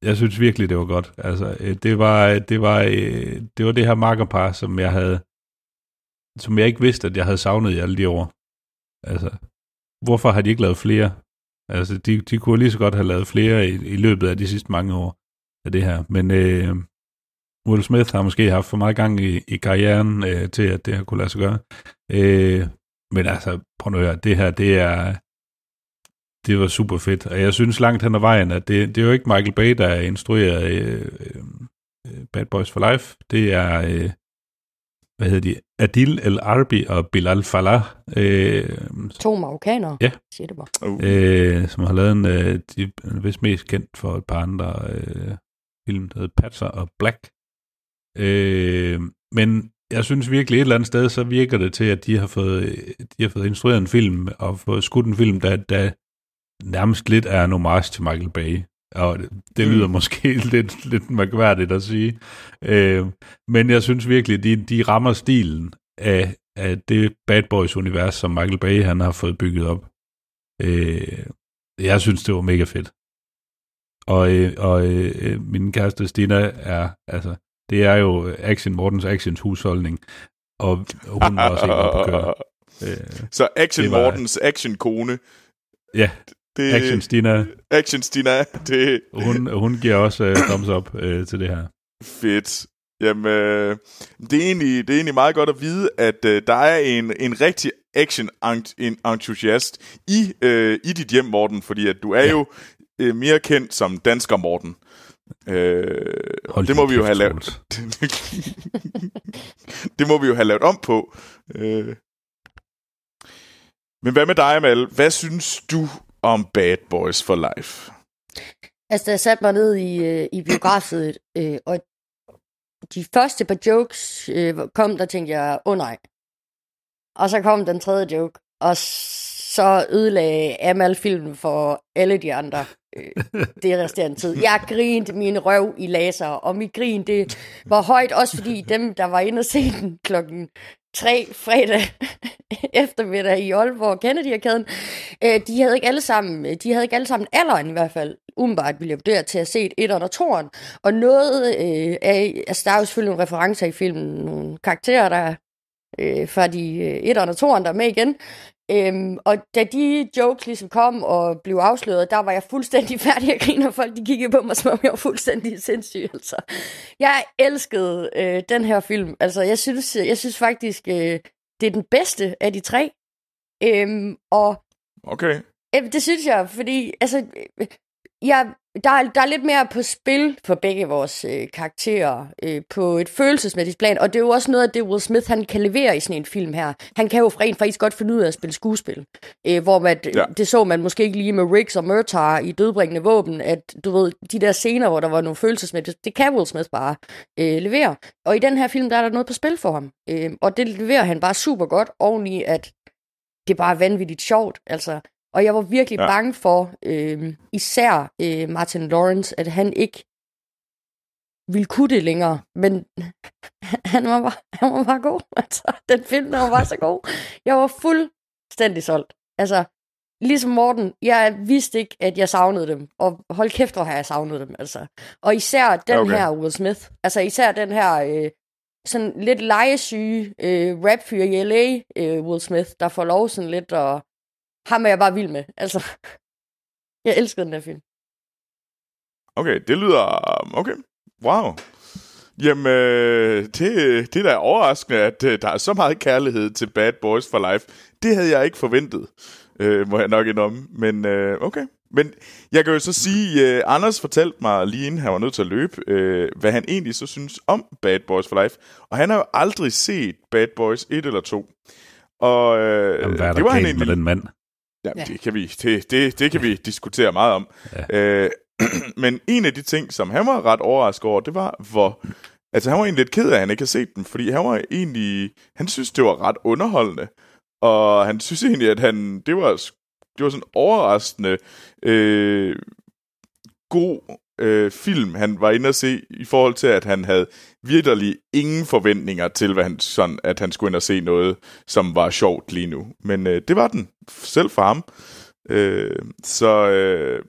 Jeg synes virkelig, det var godt. Altså, øh, det var det, var, øh, det, var det her makkerpar, som jeg havde som jeg ikke vidste, at jeg havde savnet i alle de år. Altså, hvorfor har de ikke lavet flere? Altså, de, de kunne lige så godt have lavet flere i, i løbet af de sidste mange år af det her. Men øh, Will Smith har måske haft for meget gang i, i karrieren øh, til, at det her kunne lade sig gøre. Øh, men altså, prøv nu at høre, det her, det er, det var super fedt. Og jeg synes langt hen ad vejen, at det, det er jo ikke Michael Bay, der instruerer øh, øh, Bad Boys for Life. Det er, øh, hvad hedder de, Adil El Arbi og Bilal Falah, øh, To marokkanere, Ja. siger det bare. Uh. øh, som har lavet en, øh, de er vist mest kendt for et par andre, øh, film, der hedder Patser og Black. Øh, men jeg synes virkelig et eller andet sted, så virker det til, at de har fået, de har fået instrueret en film og fået skudt en film, der, der nærmest lidt er en homage til Michael Bay. Og det lyder mm. måske lidt, lidt mærkværdigt at sige. Øh, men jeg synes virkelig, de, de rammer stilen af, af det Bad Boys-univers, som Michael Bay han har fået bygget op. Øh, jeg synes, det var mega fedt. Og, øh, og øh, min kæreste Stina er, altså, det er jo Action Mortens Actions husholdning, og hun var også ikke op at køre. Øh, Så Action var- Mortens Action Kone. ja, Det, Action Stina, Action Stina, det hun, hun giver også uh, thumbs up uh, til det her. fedt. Jamen, øh, det, er egentlig, det er egentlig meget godt at vide, at øh, der er en, en rigtig action-entusiast i, øh, i dit hjem, Morten, fordi at du er ja. jo øh, mere kendt som dansker, Morten. Øh, Hold det må vi jo have lavet. Det må vi jo have lavet om på. Øh. Men hvad med dig, Amal? Hvad synes du om Bad Boys for Life? Altså, jeg satte mig ned i, øh, i biografet, øh, og de første par jokes øh, kom, der tænkte jeg, åh oh, nej. Og så kom den tredje joke, og så ødelagde Amal filmen for alle de andre øh, det resterende tid. Jeg grinte min røv i laser, og mit grin, det var højt, også fordi dem, der var inde og se den klokken 3 fredag eftermiddag i Aalborg Kennedy-arkaden, øh, de havde ikke alle sammen, de havde ikke alle sammen alderen i hvert fald, umiddelbart ville jeg vurdere til at se et og toren. Og noget øh, af, altså der er jo selvfølgelig nogle referencer i filmen, nogle karakterer, der øh, fra de øh, etteren og toren, der er med igen. Øhm, og da de jokes ligesom kom og blev afsløret, der var jeg fuldstændig færdig at grine, og folk de kiggede på mig, som om jeg var fuldstændig sindssyg. Altså. Jeg elskede øh, den her film. Altså, jeg synes, jeg synes faktisk, øh, det er den bedste af de tre. Øhm, og Okay. øh, det synes jeg, fordi altså, jeg, der, er, der er lidt mere på spil for begge vores øh, karakterer øh, på et følelsesmæssigt plan, og det er jo også noget af det, Will Smith han kan levere i sådan en film her. Han kan jo rent faktisk godt finde ud af at spille skuespil, øh, hvor man, Ja. ja. det så man måske ikke lige med Riggs og Murtaugh i Dødbringende Våben, at du ved, de der scener, hvor der var nogle følelsesmæssige, det kan Will Smith bare øh, levere. Og i den her film, der er der noget på spil for ham, øh, og det leverer han bare super godt, oveni at det er bare vanvittigt sjovt, altså. Og jeg var virkelig Ja. bange for, øh, især øh, Martin Lawrence, at han ikke ville kunne det længere. Men han var bare, han var bare god. Altså, den film, der var bare så god. Jeg var fuldstændig solgt. Altså, ligesom Morten, jeg vidste ikke, at jeg savnede dem. Og hold kæft, hvor har jeg savnet dem, altså. Og især den Okay. her Will Smith. Altså, især den her... Øh, sådan lidt legesyge øh, rapfyr i LA, øh, Will Smith, der får lov sådan lidt, og ham er jeg bare vild med. Altså, jeg elsker den der film. Okay, det lyder... Okay, wow. Jamen, øh, det, det er da overraskende, at øh, der er så meget kærlighed til Bad Boys for Life. Det havde jeg ikke forventet, øh, må jeg nok indrømme. Men øh, okay. Men jeg kan jo så sige, øh, Anders fortalte mig lige inden han var nødt til at løbe, øh, hvad han egentlig så synes om Bad Boys for Life. Og han har jo aldrig set Bad Boys 1 eller 2. Og øh, Jamen, hvad er der det var han galt med egentlig den mand? Ja, Ja. det kan vi, det, det, det kan vi diskutere meget om. Ja. Øh, men en af de ting, som han var ret overrasket over, det var, hvor... Altså, han var egentlig lidt ked af, at han ikke har set den, fordi han var egentlig... Han synes, det var ret underholdende. Og han synes egentlig, at han... Det var, det var sådan overraskende øh, god øh, film, han var inde at se, i forhold til, at han havde virkelig ingen forventninger til, hvad han, sådan, at han skulle ind og se noget, som var sjovt lige nu. Men øh, det var den, selv for ham. Øh, så, øh,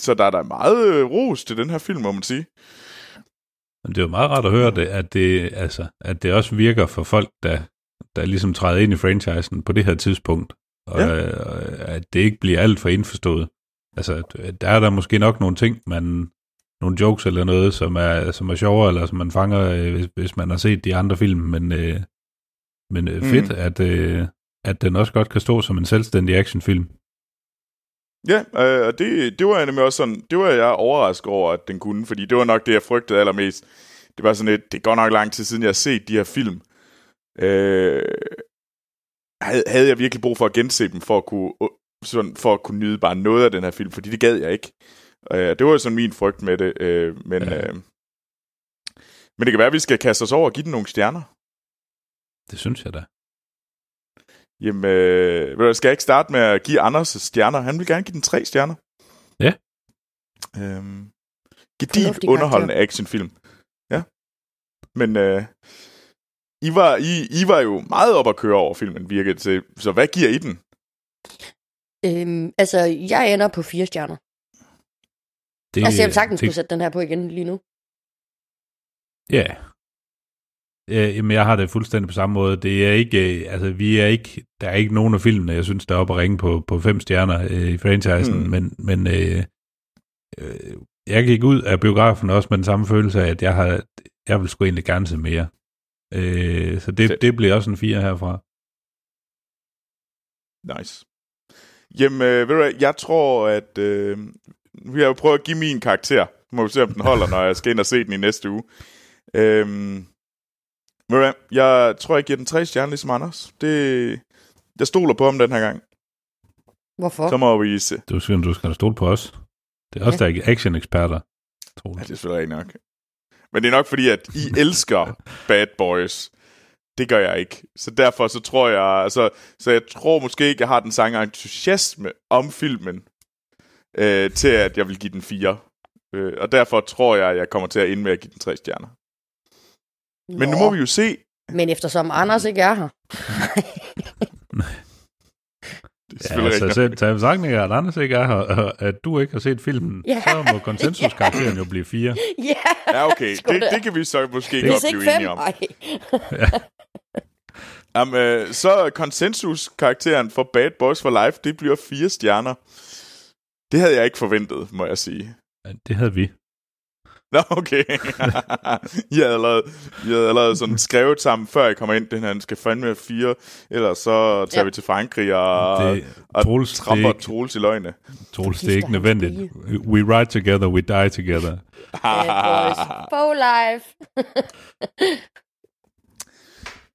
så der er der meget øh, ros til den her film, må man sige. Men det er jo meget rart at høre det, at det, altså, at det også virker for folk, der, der ligesom træder ind i franchisen på det her tidspunkt, og Ja. ja. at det ikke bliver alt for indforstået. Altså, der er der måske nok nogle ting, man, nogle jokes eller noget, som er, som er sjovere, eller som man fanger, øh, hvis, hvis man har set de andre film, men, øh, men øh, fedt, at, øh, at den også godt kan stå som en selvstændig actionfilm. Ja, øh, og det, det var jeg nemlig også sådan, det var jeg overrasket over, at den kunne, fordi det var nok det, jeg frygtede allermest. Det var sådan et, det går nok lang tid siden, jeg har set de her film. Øh, havde, havde jeg virkelig brug for at gense dem, for at kunne, sådan, for at kunne nyde bare noget af den her film, fordi det gad jeg ikke. Øh, det var jo sådan min frygt med det, øh, men, Ja. øh, men det kan være, at vi skal kaste os over og give den nogle stjerner. Det synes jeg da. Jamen, øh, skal jeg ikke starte med at give Anders stjerner? Han vil gerne give den tre stjerner. Ja. Øhm, Gedin Fornuftig underholdende actionfilm. Ja. Men øh, I, var, I, I var jo meget op at køre over filmen, virkede til. Så hvad giver I den? Øhm, altså, jeg ender på fire stjerner. Det, Altså, jeg vil sagtens det, kunne sætte den her på igen lige nu. Ja. Ja, jamen, jeg har det fuldstændig på samme måde. Det er ikke, øh, altså, vi er ikke, der er ikke nogen af filmene, jeg synes, der er oppe at ringe på, på fem stjerner øh, i franchisen, Mm. men, men øh, øh, jeg gik ud af biografen også med den samme følelse af, at jeg har, jeg vil sgu egentlig gerne se mere. Øh, så det, det bliver også en fire herfra. Nice. Jamen, øh, ved du hvad, jeg tror, at... Øh, vi har jo prøvet at give min karakter. Må vi se, om den holder, når jeg skal ind og se den i næste uge. Øhm, ved du hvad, jeg tror, jeg giver den tre stjerner, ligesom Anders. Det, jeg stoler på ham den her gang. Hvorfor? Så må vi se. Du skal, du skal stole på os. Det er os, Ja. der er action-eksperter. Tror Ja, det er selvfølgelig ikke nok. Men det er nok fordi, at I elsker Bad Boys. Det gør jeg ikke. Så derfor så tror jeg, altså, så jeg tror måske ikke, jeg har den samme entusiasme om filmen, øh, til at jeg vil give den fire. Øh, og derfor tror jeg, jeg kommer til at ende med at give den tre stjerner. Men nu må vi jo se. Men eftersom Anders ikke er her. Det er Ja, altså, selv tage betragtning af, at Anders ikke er her, og at du ikke har set filmen, Ja. så må konsensuskarakteren jo blive fire. ja, Ja, okay. Det, det kan vi så måske Hvis godt ikke blive fem, enige om. ej. Jamen, øh, så konsensus-karakteren for Bad Boys for Life, det bliver fire stjerner. Det havde jeg ikke forventet, må jeg sige. Det havde vi. Nå, okay. I havde allerede, I havde allerede sådan skrevet sammen, før jeg kommer ind, den her, den skal fandme være fire, ellers så tager Ja. vi til Frankrig og, Det, og Troels, det er tramper ikke, Troels i løgne. Troels, det er ikke nødvendigt. We ride together, we die together. Bad boys. For life.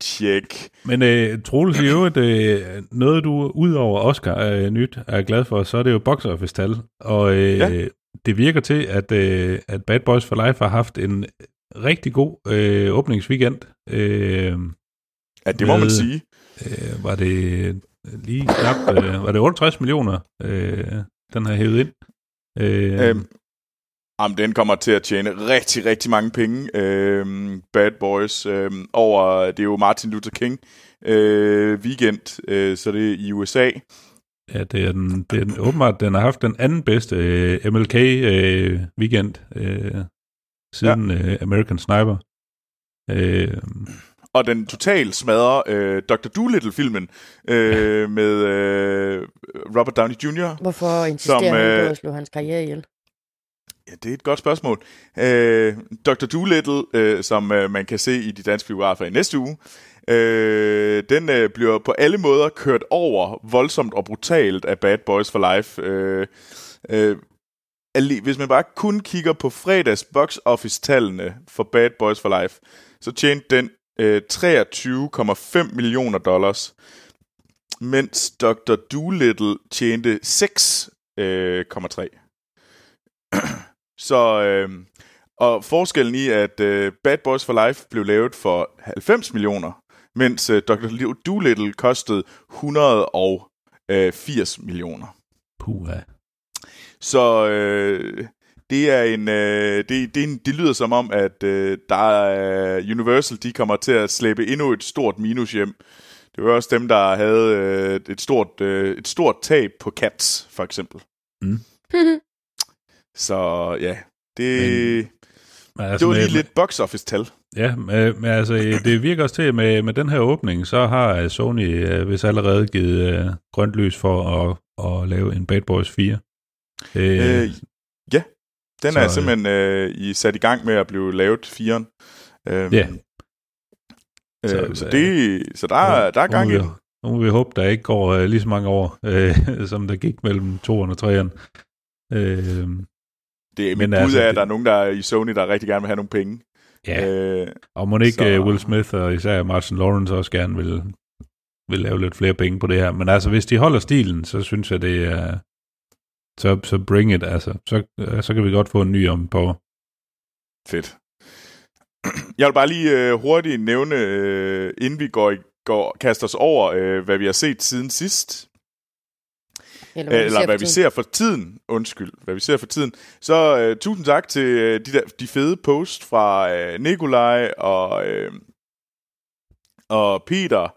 Tjek. Men øh, Troels, i øvrigt, øh, noget du ud over Oscar øh, nyt er glad for, så er det jo box office tal. Og øh, Ja. det virker til, at, øh, at Bad Boys for Life har haft en rigtig god øh, åbningsweekend. Øh, Ja, det må Med- man sige. øh, var det lige knap, øh, var det 68 millioner, øh, den har hævet ind. Øh, Øhm, jamen, den kommer til at tjene rigtig, rigtig mange penge. Øhm, Bad Boys. Øhm, over, det er jo Martin Luther King øh, weekend, øh, så det er i USA. Ja, det er den, det er den, åbenbart, den har haft den anden bedste øh, MLK øh, weekend øh, siden ja. øh, American Sniper. Øh, Og den totalt smadrer øh, Dr. Dolittle-filmen øh, med øh, Robert Downey Jr. Hvorfor insisterer Som, han på øh, at slå hans karriere ihjel? Ja, det er et godt spørgsmål. Øh, Dr. Doolittle, øh, som øh, man kan se i de danske biografer i næste uge, øh, den øh, bliver på alle måder kørt over voldsomt og brutalt af Bad Boys for Life. Øh, øh, hvis man bare kun kigger på fredags box office-tallene for Bad Boys for Life, så tjente den øh, 23,5 millioner dollars, mens Dr. Doolittle tjente 6,3. Øh, så, øh, og forskellen i, at øh, Bad Boys for Life blev lavet for 90 millioner, mens øh, Dr. Dolittle kostede 180 millioner. puha. Så øh, det er en, øh, det, det, er en, det lyder som om, at øh, der er Universal, de kommer til at slæbe endnu et stort minus hjem. Det var også dem, der havde øh, et, stort, øh, et stort tab på Cats, for eksempel. Mm. Så ja, det, Men- Men det var lige lidt box office-tal. Ja, men, men altså, øh, det virker også til, med, med den her åbning, så har øh, Sony øh, hvis allerede givet øh, grønt lys for at, at lave en Bad Boys 4. Øh, Øh, ja, den så, er øh, simpelthen øh, i sat i gang med at blive lavet, firen. Øhm, Ja. Øh, Så, så, øh, det, så der, er, der er gang i nu må vi håbe, der ikke går øh, lige så mange år, øh, som der gik mellem 2'eren og 3'eren. Øh, Det er mit bud altså, af, at der er nogen, der er i Sony, der rigtig gerne vil have nogle penge. ja, Øh, og må ikke så- så... Will Smith og især Martin Lawrence også gerne vil, vil lave lidt flere penge på det her. Men altså, hvis de holder stilen, så synes jeg, det er, så, så bring it, altså. Så, øh, så kan vi godt få en ny om på. Fedt. Jeg vil bare lige øh, hurtigt nævne, øh, inden vi går, går kaster os over, øh, hvad vi har set siden sidst. Eller, Eller, eller hvad vi ser for tiden. Undskyld, hvad vi ser for tiden. Så øh, tusind tak til øh, de, der, de fede post fra øh, Nikolaj og, øh, og Peter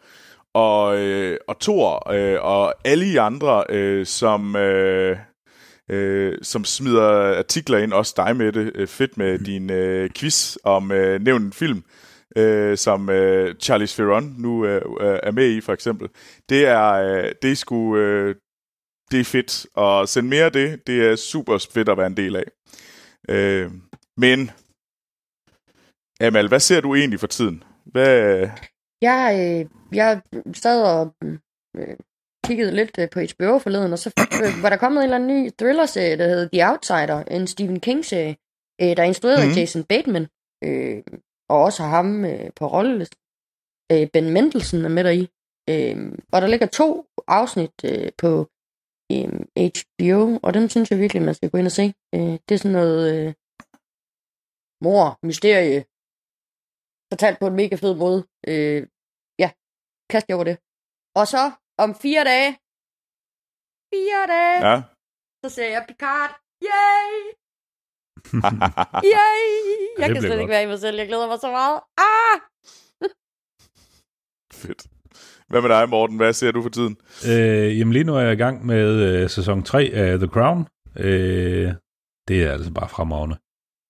og, øh, og Thor øh, og alle I andre, øh, som... Øh, øh, som smider artikler ind, også dig med det. Øh, fedt med din øh, quiz om øh, nævnt film, øh, som øh, Charlize Theron nu øh, øh, er med i, for eksempel. Det er, øh, det er sgu, øh, det er fedt, og send mere af det. Det er super fedt at være en del af. Øh, men, Amal, hvad ser du egentlig for tiden? Hvad, Jeg, øh, jeg sad og øh, kiggede lidt øh, på HBO forleden, og så øh, var der kommet en eller anden ny thriller-serie, der hedder The Outsider, en Stephen King-serie, øh, der er instrueret mm. Mhm. af Jason Bateman, øh, og også har ham øh, på rollelisten. Øh, ben Mendelsohn er med deri. Øh, og der ligger to afsnit øh, på øh, HBO, og dem synes jeg virkelig, man skal gå ind og se. Øh, det er sådan noget øh, mor, mysterie, fortalt på en mega fed måde. Øh, ja, kast jer over det. Og så om fire dage, fire dage, ja. ja. så ser jeg Picard. Yay! Yay! Jeg det kan slet godt. ikke være i mig selv. Jeg glæder mig så meget. Ah! fedt. Hvad med dig, Morten? Hvad ser du for tiden? Øh, jamen lige nu er jeg i gang med øh, sæson 3 af The Crown. Øh, det er altså bare fremragende.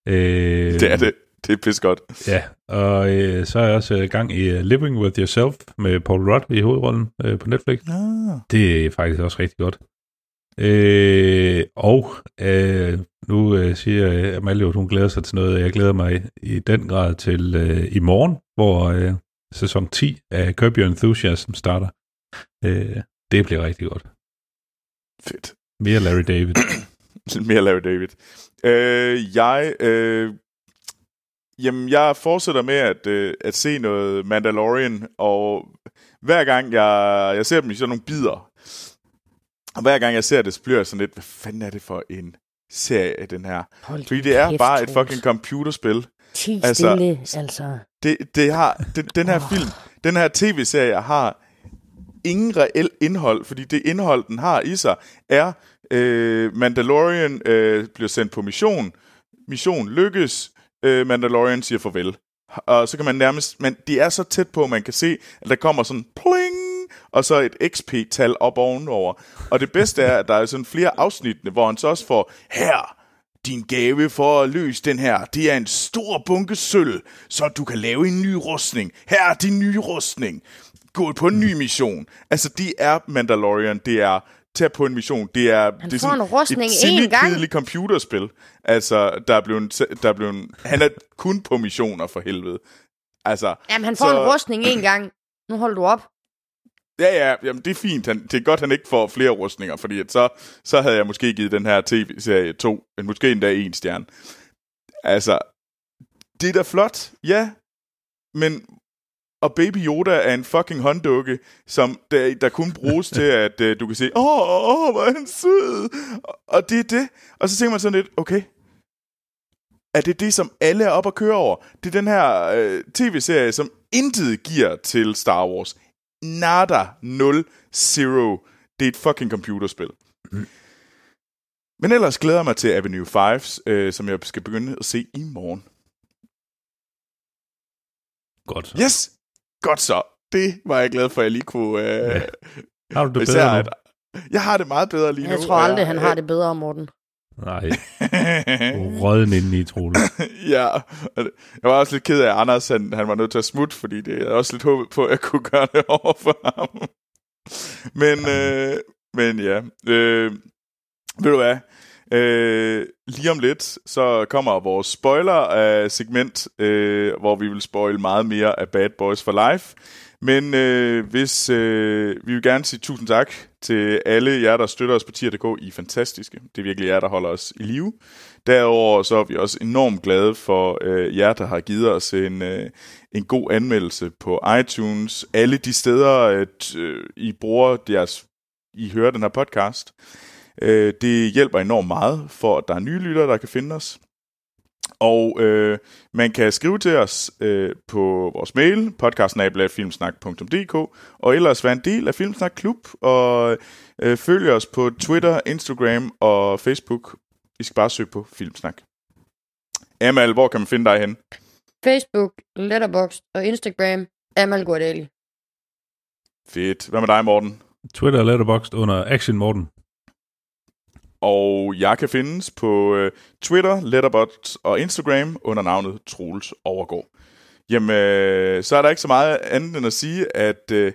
Øh, Det er det. Det er pis godt. Ja, og øh, så er jeg også i gang i uh, Living With Yourself med Paul Rudd i hovedrollen øh, på Netflix. Ah. Det er faktisk også rigtig godt. Øh, og øh, nu øh, siger øh, Amalie, at hun glæder sig til noget, og jeg glæder mig i den grad til øh, i morgen, hvor øh, sæson 10 af Curb Your Enthusiasm starter. Øh, det bliver rigtig godt. Fedt. Mere Larry David. Mere Larry David. Øh, jeg, øh, jamen, jeg fortsætter med at, øh, at se noget Mandalorian, og hver gang jeg, jeg ser dem i sådan nogle bidder, og hver gang jeg ser det, så bliver jeg sådan lidt, hvad fanden er det for en serie, den her? Hold Fordi det er kæft, bare et fucking computerspil. Ti altså- stille, altså. Det, det har, den, den her film, den her tv-serie har ingen reel indhold, fordi det indhold, den har i sig, er øh, Mandalorian øh, bliver sendt på mission, mission lykkes, øh, Mandalorian siger farvel. Og så kan man nærmest, men de er så tæt på, at man kan se, at der kommer sådan pling, og så et XP-tal op ovenover. Og det bedste er, at der er sådan flere afsnittene, hvor han så også får, her, din gave for at løse den her, det er en stor bunke sølv, så du kan lave en ny rustning. Her er din nye rustning. Gå på en ny mission. Altså, de er Mandalorian, det er tage på en mission. Det er, det er får en rustning et gang. computerspil. Altså, der er blevet, der er blevet, han er kun på missioner for helvede. Altså, Jamen, han får så- en rustning en gang. Nu holder du op. Ja, ja, jamen, det er fint. Han, det er godt, han ikke får flere rustninger, fordi at så, så havde jeg måske givet den her tv-serie to, men måske endda en stjerne. Altså, det er da flot, ja, men og Baby Yoda er en fucking hånddukke, som der, der kun bruges til, at uh, du kan sige, åh, åh, åh, hvor er han sød. Og, og det er det. Og så tænker man sådan lidt, okay, er det det, som alle er op at køre over? Det er den her øh, tv-serie, som intet giver til Star Wars. Nada, nul, zero. Det er et fucking computerspil. Mm. Men ellers glæder jeg mig til Avenue 5, øh, som jeg skal begynde at se i morgen. Godt. Yes! Godt så. Det var jeg glad for, at jeg lige kunne... Øh, Ja. Har du det bedre nu? at- Jeg har det meget bedre lige Jeg nu. tror aldrig, han har det bedre, Morten. Nej, røden inde i Troels. ja, jeg var også lidt ked af, at Anders han, han var nødt til at smutte, fordi det er også lidt håbet på, at jeg kunne gøre det over for ham. men, øh, men ja, øh, ved du hvad? Øh, lige om lidt, så kommer vores spoiler-segment, øh, hvor vi vil spoil meget mere af Bad Boys for Life. Men øh, hvis øh, vi vil gerne sige tusind tak til alle jer, der støtter os på tier.dk. I er fantastiske. Det er virkelig jer, der holder os i live. Derudover så er vi også enormt glade for øh, jer, der har givet os en, øh, en god anmeldelse på iTunes. Alle de steder, øh, at øh, I bruger jeres, I hører den her podcast. Øh, det hjælper enormt meget, for at der er nye lyttere, der kan finde os. Og øh, man kan skrive til os øh, på vores mail, podcastnabelagfilmsnak.dk, og ellers være en del af Filmsnak Klub, og øh, følge os på Twitter, Instagram og Facebook. I skal bare søge på Filmsnak. Amal, hvor kan man finde dig hen? Facebook, Letterboxd og Instagram, Amal Guardali. Fedt. Hvad med dig, Morten? Twitter og Letterboxd under Action Morten. Og jeg kan findes på øh, Twitter, Letterboxd og Instagram under navnet Troels Overgaard. Jamen, øh, så er der ikke så meget andet end at sige, at øh,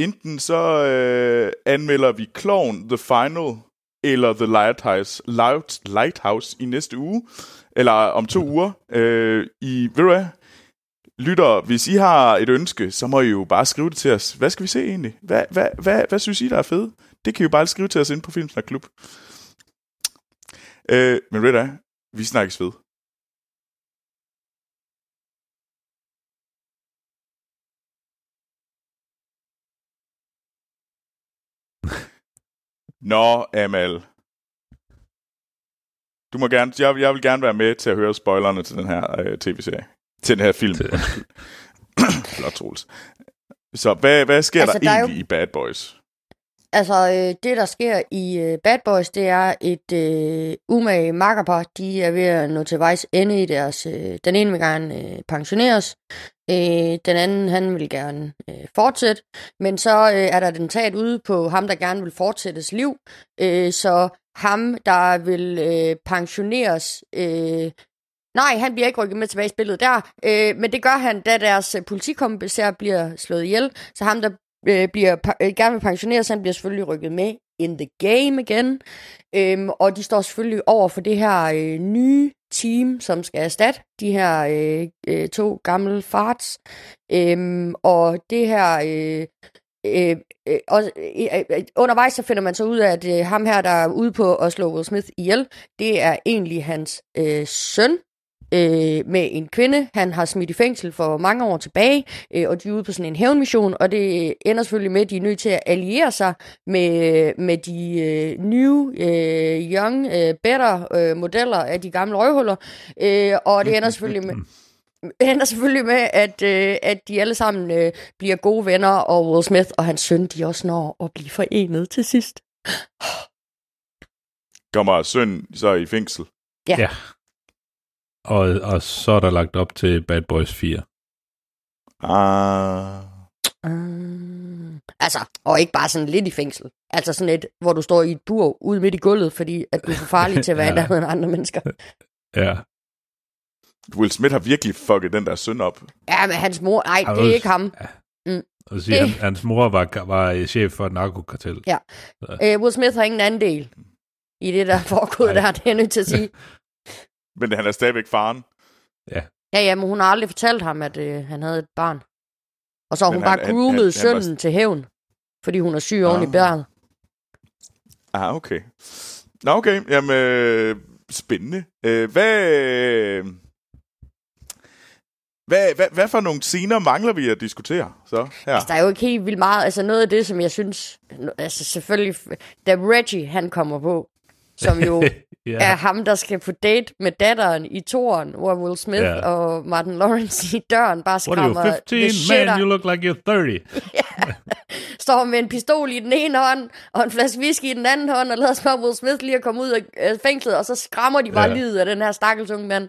enten så øh, anmelder vi Clown The Final eller The Lighthouse, Light, Lighthouse i næste uge, eller om to uger. Øh, I, ved du hvad? Lytter, hvis I har et ønske, så må I jo bare skrive det til os. Hvad skal vi se egentlig? Hvad, hvad, hvad, hvad synes I, der er fedt? Det kan I jo bare skrive til os ind på Filmsnak Klub. Øh, men ved du? Vi snakkes ved. Nå, Amal. Du må gerne, jeg, jeg vil gerne være med til at høre spoilerne til den her øh, tv-serie. Til den her film. Flot, Troels. Så hvad, hvad sker Altså, der, der er jo- egentlig i Bad Boys? Altså, øh, det der sker i øh, Bad Boys, det er et øh, umage makkerpar. De er ved at nå til vejs ende i deres... Øh, den ene vil gerne øh, pensioneres, øh, den anden han vil gerne øh, fortsætte. Men så øh, er der den taget ude på ham, der gerne vil fortsættes liv. Øh, så ham, der vil øh, pensioneres... Øh, Nej, han bliver ikke rykket med tilbage i spillet der, øh, men det gør han, da deres øh, politikommissær bliver slået ihjel. Så ham, der øh, bliver pa- øh, gerne vil sig, han bliver selvfølgelig rykket med in the game igen. Øhm, og de står selvfølgelig over for det her øh, nye team, som skal erstatte de her øh, øh, to gamle farts. Øhm, og det her... Øh, Øh, øh, og, øh øh, øh, øh, undervejs så finder man så ud af, at øh, ham her, der er ude på at slå Will Smith ihjel, det er egentlig hans øh, søn, øh, med en kvinde. Han har smidt i fængsel for mange år tilbage, øh, og de er ude på sådan en hævnmission, og det ender selvfølgelig med, at de er nødt til at alliere sig med, med de øh, nye, øh, young, øh, better øh, modeller af de gamle røvhuller. Øh, og det ender selvfølgelig med... Ender selvfølgelig med, at, øh, at de alle sammen øh, bliver gode venner, og Will Smith og hans søn, de også når at blive forenet til sidst. Kommer søn så i fængsel? Ja. Ja. Og, og så er der lagt op til Bad Boys 4. Ah. Uh, altså, og ikke bare sådan lidt i fængsel. Altså sådan et, hvor du står i et bur ude midt i gulvet, fordi at du er for farlig til at være Ja. ja. der med andre mennesker. Ja. Will Smith har virkelig fucket den der søn op. Ja, men hans mor, nej, Ej, det er ikke ham. Og siger, Det- han, hans mor var, var chef for et narkokartel. Ja. Uh, Will Smith har ingen anden del i det, der er foregået der, det er jeg nødt til at sige. Men han er stadigvæk faren. Ja, ja, men hun har aldrig fortalt ham, at øh, han havde et barn. Og så har hun han- bare han- groomet han- han var- sønnen til hævn, fordi hun er syg oven i Ah. bæret. Ah, okay. Nå, okay. Jamen, øh, spændende. Øh, hvad, hvad, hvad, hvad for nogle scener mangler vi at diskutere så her? Altså, der er jo ikke helt vildt meget. Altså, noget af det, som jeg synes... Altså, selvfølgelig... Da Reggie, han kommer på, som jo ja. er ham, der skal på date med datteren i toren, hvor Will Smith Ja. og Martin Lawrence i døren bare What are you, skræmmer 15? the shit Man, you look like you're 30. står med en pistol i den ene hånd, og en flaske whisky i den anden hånd, og lader som om Will Smith lige er kommet ud af øh, fængslet, og så skræmmer de bare ja. livet af den her stakkels unge mand.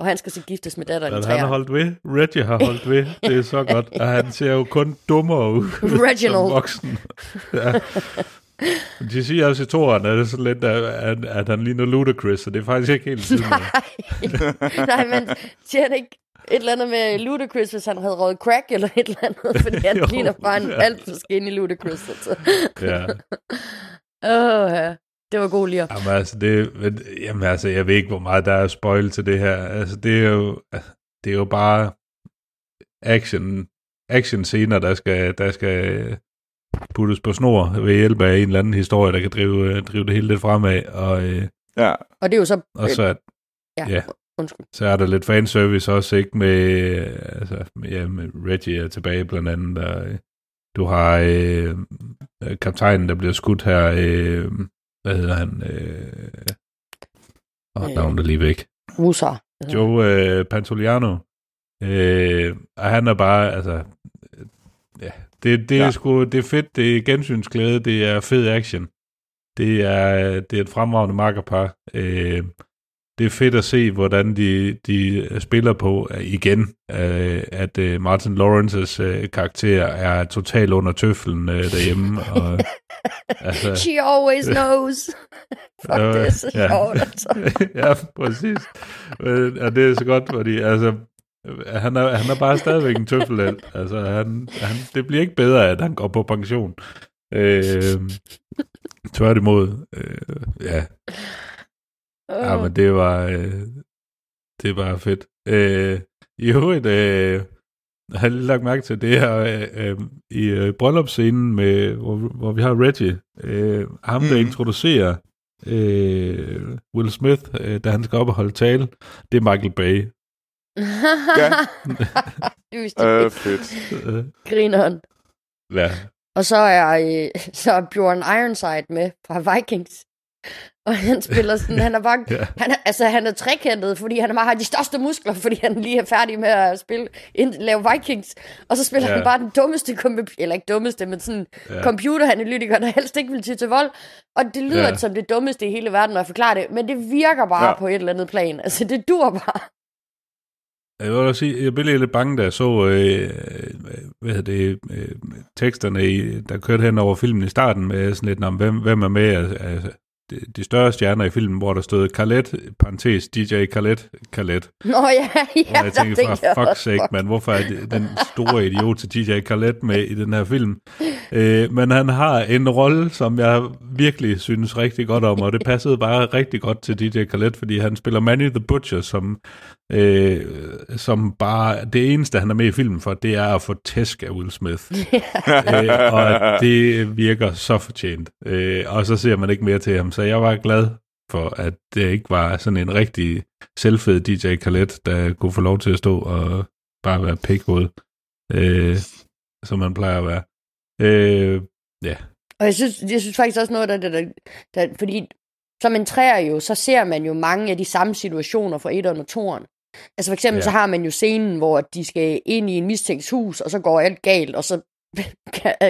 Og han skal så giftes med datteren i Men han har træer. holdt ved. Reggie har holdt ved. Det er så godt. Og han ser jo kun dummere ud Reginald. som voksen. Ja. De siger også i toren, at det er sådan lidt, at, at han ligner Ludacris, så det er faktisk ikke helt siden. Nej, men siger han ikke et eller andet med Ludacris, hvis han havde røget crack eller et eller andet, fordi han Jo. ligner bare en alt for skinny Ludacris. Altså. ja. Åh, ja. Det var god lige. Jamen altså, det, men, jamen altså, jeg ved ikke, hvor meget der er spoil til det her. Altså, det er jo, det er jo bare action, action scener, der skal, der skal puttes på snor ved hjælp af en eller anden historie, der kan drive, drive det hele lidt fremad. Og, øh, Ja, Og det er jo så... og så, er- ja, ja. undskyld. så er der lidt fanservice også, ikke? Med, øh, altså, med- ja, med Reggie er tilbage blandt andet. Og, øh, du har øh, øh, kaptajnen, der bliver skudt her, øh, hvad hedder han? Øh, og øh, navnet er lige væk. Russer. Joe øh, Pantoliano. Øh, og han er bare, altså, øh, ja, det, det, ja. er sgu, det er fedt, det er gensynsglæde, det er fed action. Det er, det er et fremragende makkerpar. Øh, det er fedt at se, hvordan de, de spiller på øh, igen, øh, at øh, Martin Lawrences øh, karakter er totalt under tøflen øh, derhjemme. Og, altså, She always knows. Fuck, øh, så ja. altså. ja, præcis. Og det er så godt, fordi altså, han er, han er bare stadigvæk en tøffelhelt. Altså, han, han, det bliver ikke bedre, at han går på pension. Øh, tværtimod. Øh, ja. Ja, men det var, øh, det var fedt. Øh, I øvrigt, øh, jeg har lige lagt mærke til det her øh, øh, i øh, bryllupsscenen, med, hvor, hvor vi har Reggie. Øh, ham, der mm. introducerer øh, Will Smith, øh, da han skal op og holde tale, det er Michael Bay. Ja. Øh, det. fedt. Grineren. ja, Og så er, øh, så er Bjorn Ironside med fra Vikings. Og han spiller sådan, han er bare, Ja. han er, altså han er trekantet, fordi han bare har de største muskler, fordi han lige er færdig med at spille, ind, lave Vikings. Og så spiller Ja. han bare den dummeste, eller ikke dummeste, men sådan Ja. computeranalytiker, der helst ikke vil ty til vold. Og det lyder Ja. som det dummeste i hele verden, når jeg forklarer det, men det virker bare ja. på et eller andet plan. Altså det dur bare. Jeg vil også sige, jeg blev lidt bange, da jeg så øh, øh, hvad hedder det, øh, teksterne, i, der kørte hen over filmen i starten, med sådan lidt, om, hvem, hvem er med? Af, af de, større stjerner i filmen, hvor der stod Khaled, parentes, DJ Khaled, Khaled. Nå ja, ja, Og jeg tænkte, for fuck's sake, man, hvorfor er den store idiot til DJ Khaled med i den her film? Øh, men han har en rolle, som jeg virkelig synes rigtig godt om, og det passede bare rigtig godt til DJ Khaled, fordi han spiller Manny the Butcher, som, øh, som bare, det eneste, han er med i filmen for, det er at få tæsk af Will Smith. øh, og det virker så fortjent. Øh, og så ser man ikke mere til ham, så jeg var glad for, at det ikke var sådan en rigtig selvfed DJ Khaled, der kunne få lov til at stå og bare være pikhoved, øh, som man plejer at være. Øh, ja, Og jeg synes, jeg synes faktisk også noget, der, der, der, der fordi som en træer jo, så ser man jo mange af de samme situationer fra 1'eren og 2'eren. Altså for eksempel ja. så har man jo scenen, hvor de skal ind i en mistænkt hus, og så går alt galt, og så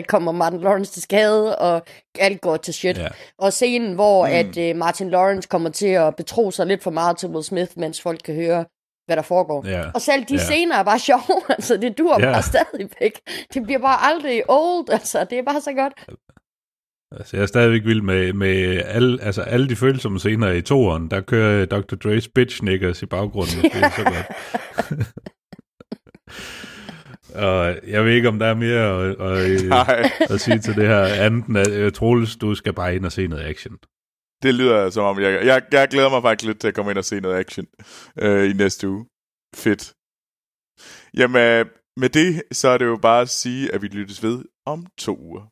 kommer Martin Lawrence til skade, og alt går til shit. Ja. Og scenen, hvor mm. at uh, Martin Lawrence kommer til at betro sig lidt for meget til Will Smith, mens folk kan høre, hvad der foregår. Ja. Og selv de ja. scener er bare sjove, altså det dur ja. bare stadigvæk. Det bliver bare aldrig old, altså det er bare så godt. altså jeg er stadigvæk vild med, med alle, altså alle de følsomme scener i toeren, der kører Dr. Dre's Bitch Niggas i baggrunden. Det er så godt. og jeg ved ikke, om der er mere at, at, Nej, at sige til det her, andet end at øh, Troels, du skal bare ind og se noget action. det lyder som om, jeg, jeg, jeg glæder mig faktisk lidt til at komme ind og se noget action øh, i næste uge. Fedt. Jamen, med det, så er det jo bare at sige, at vi lyttes ved om to uger.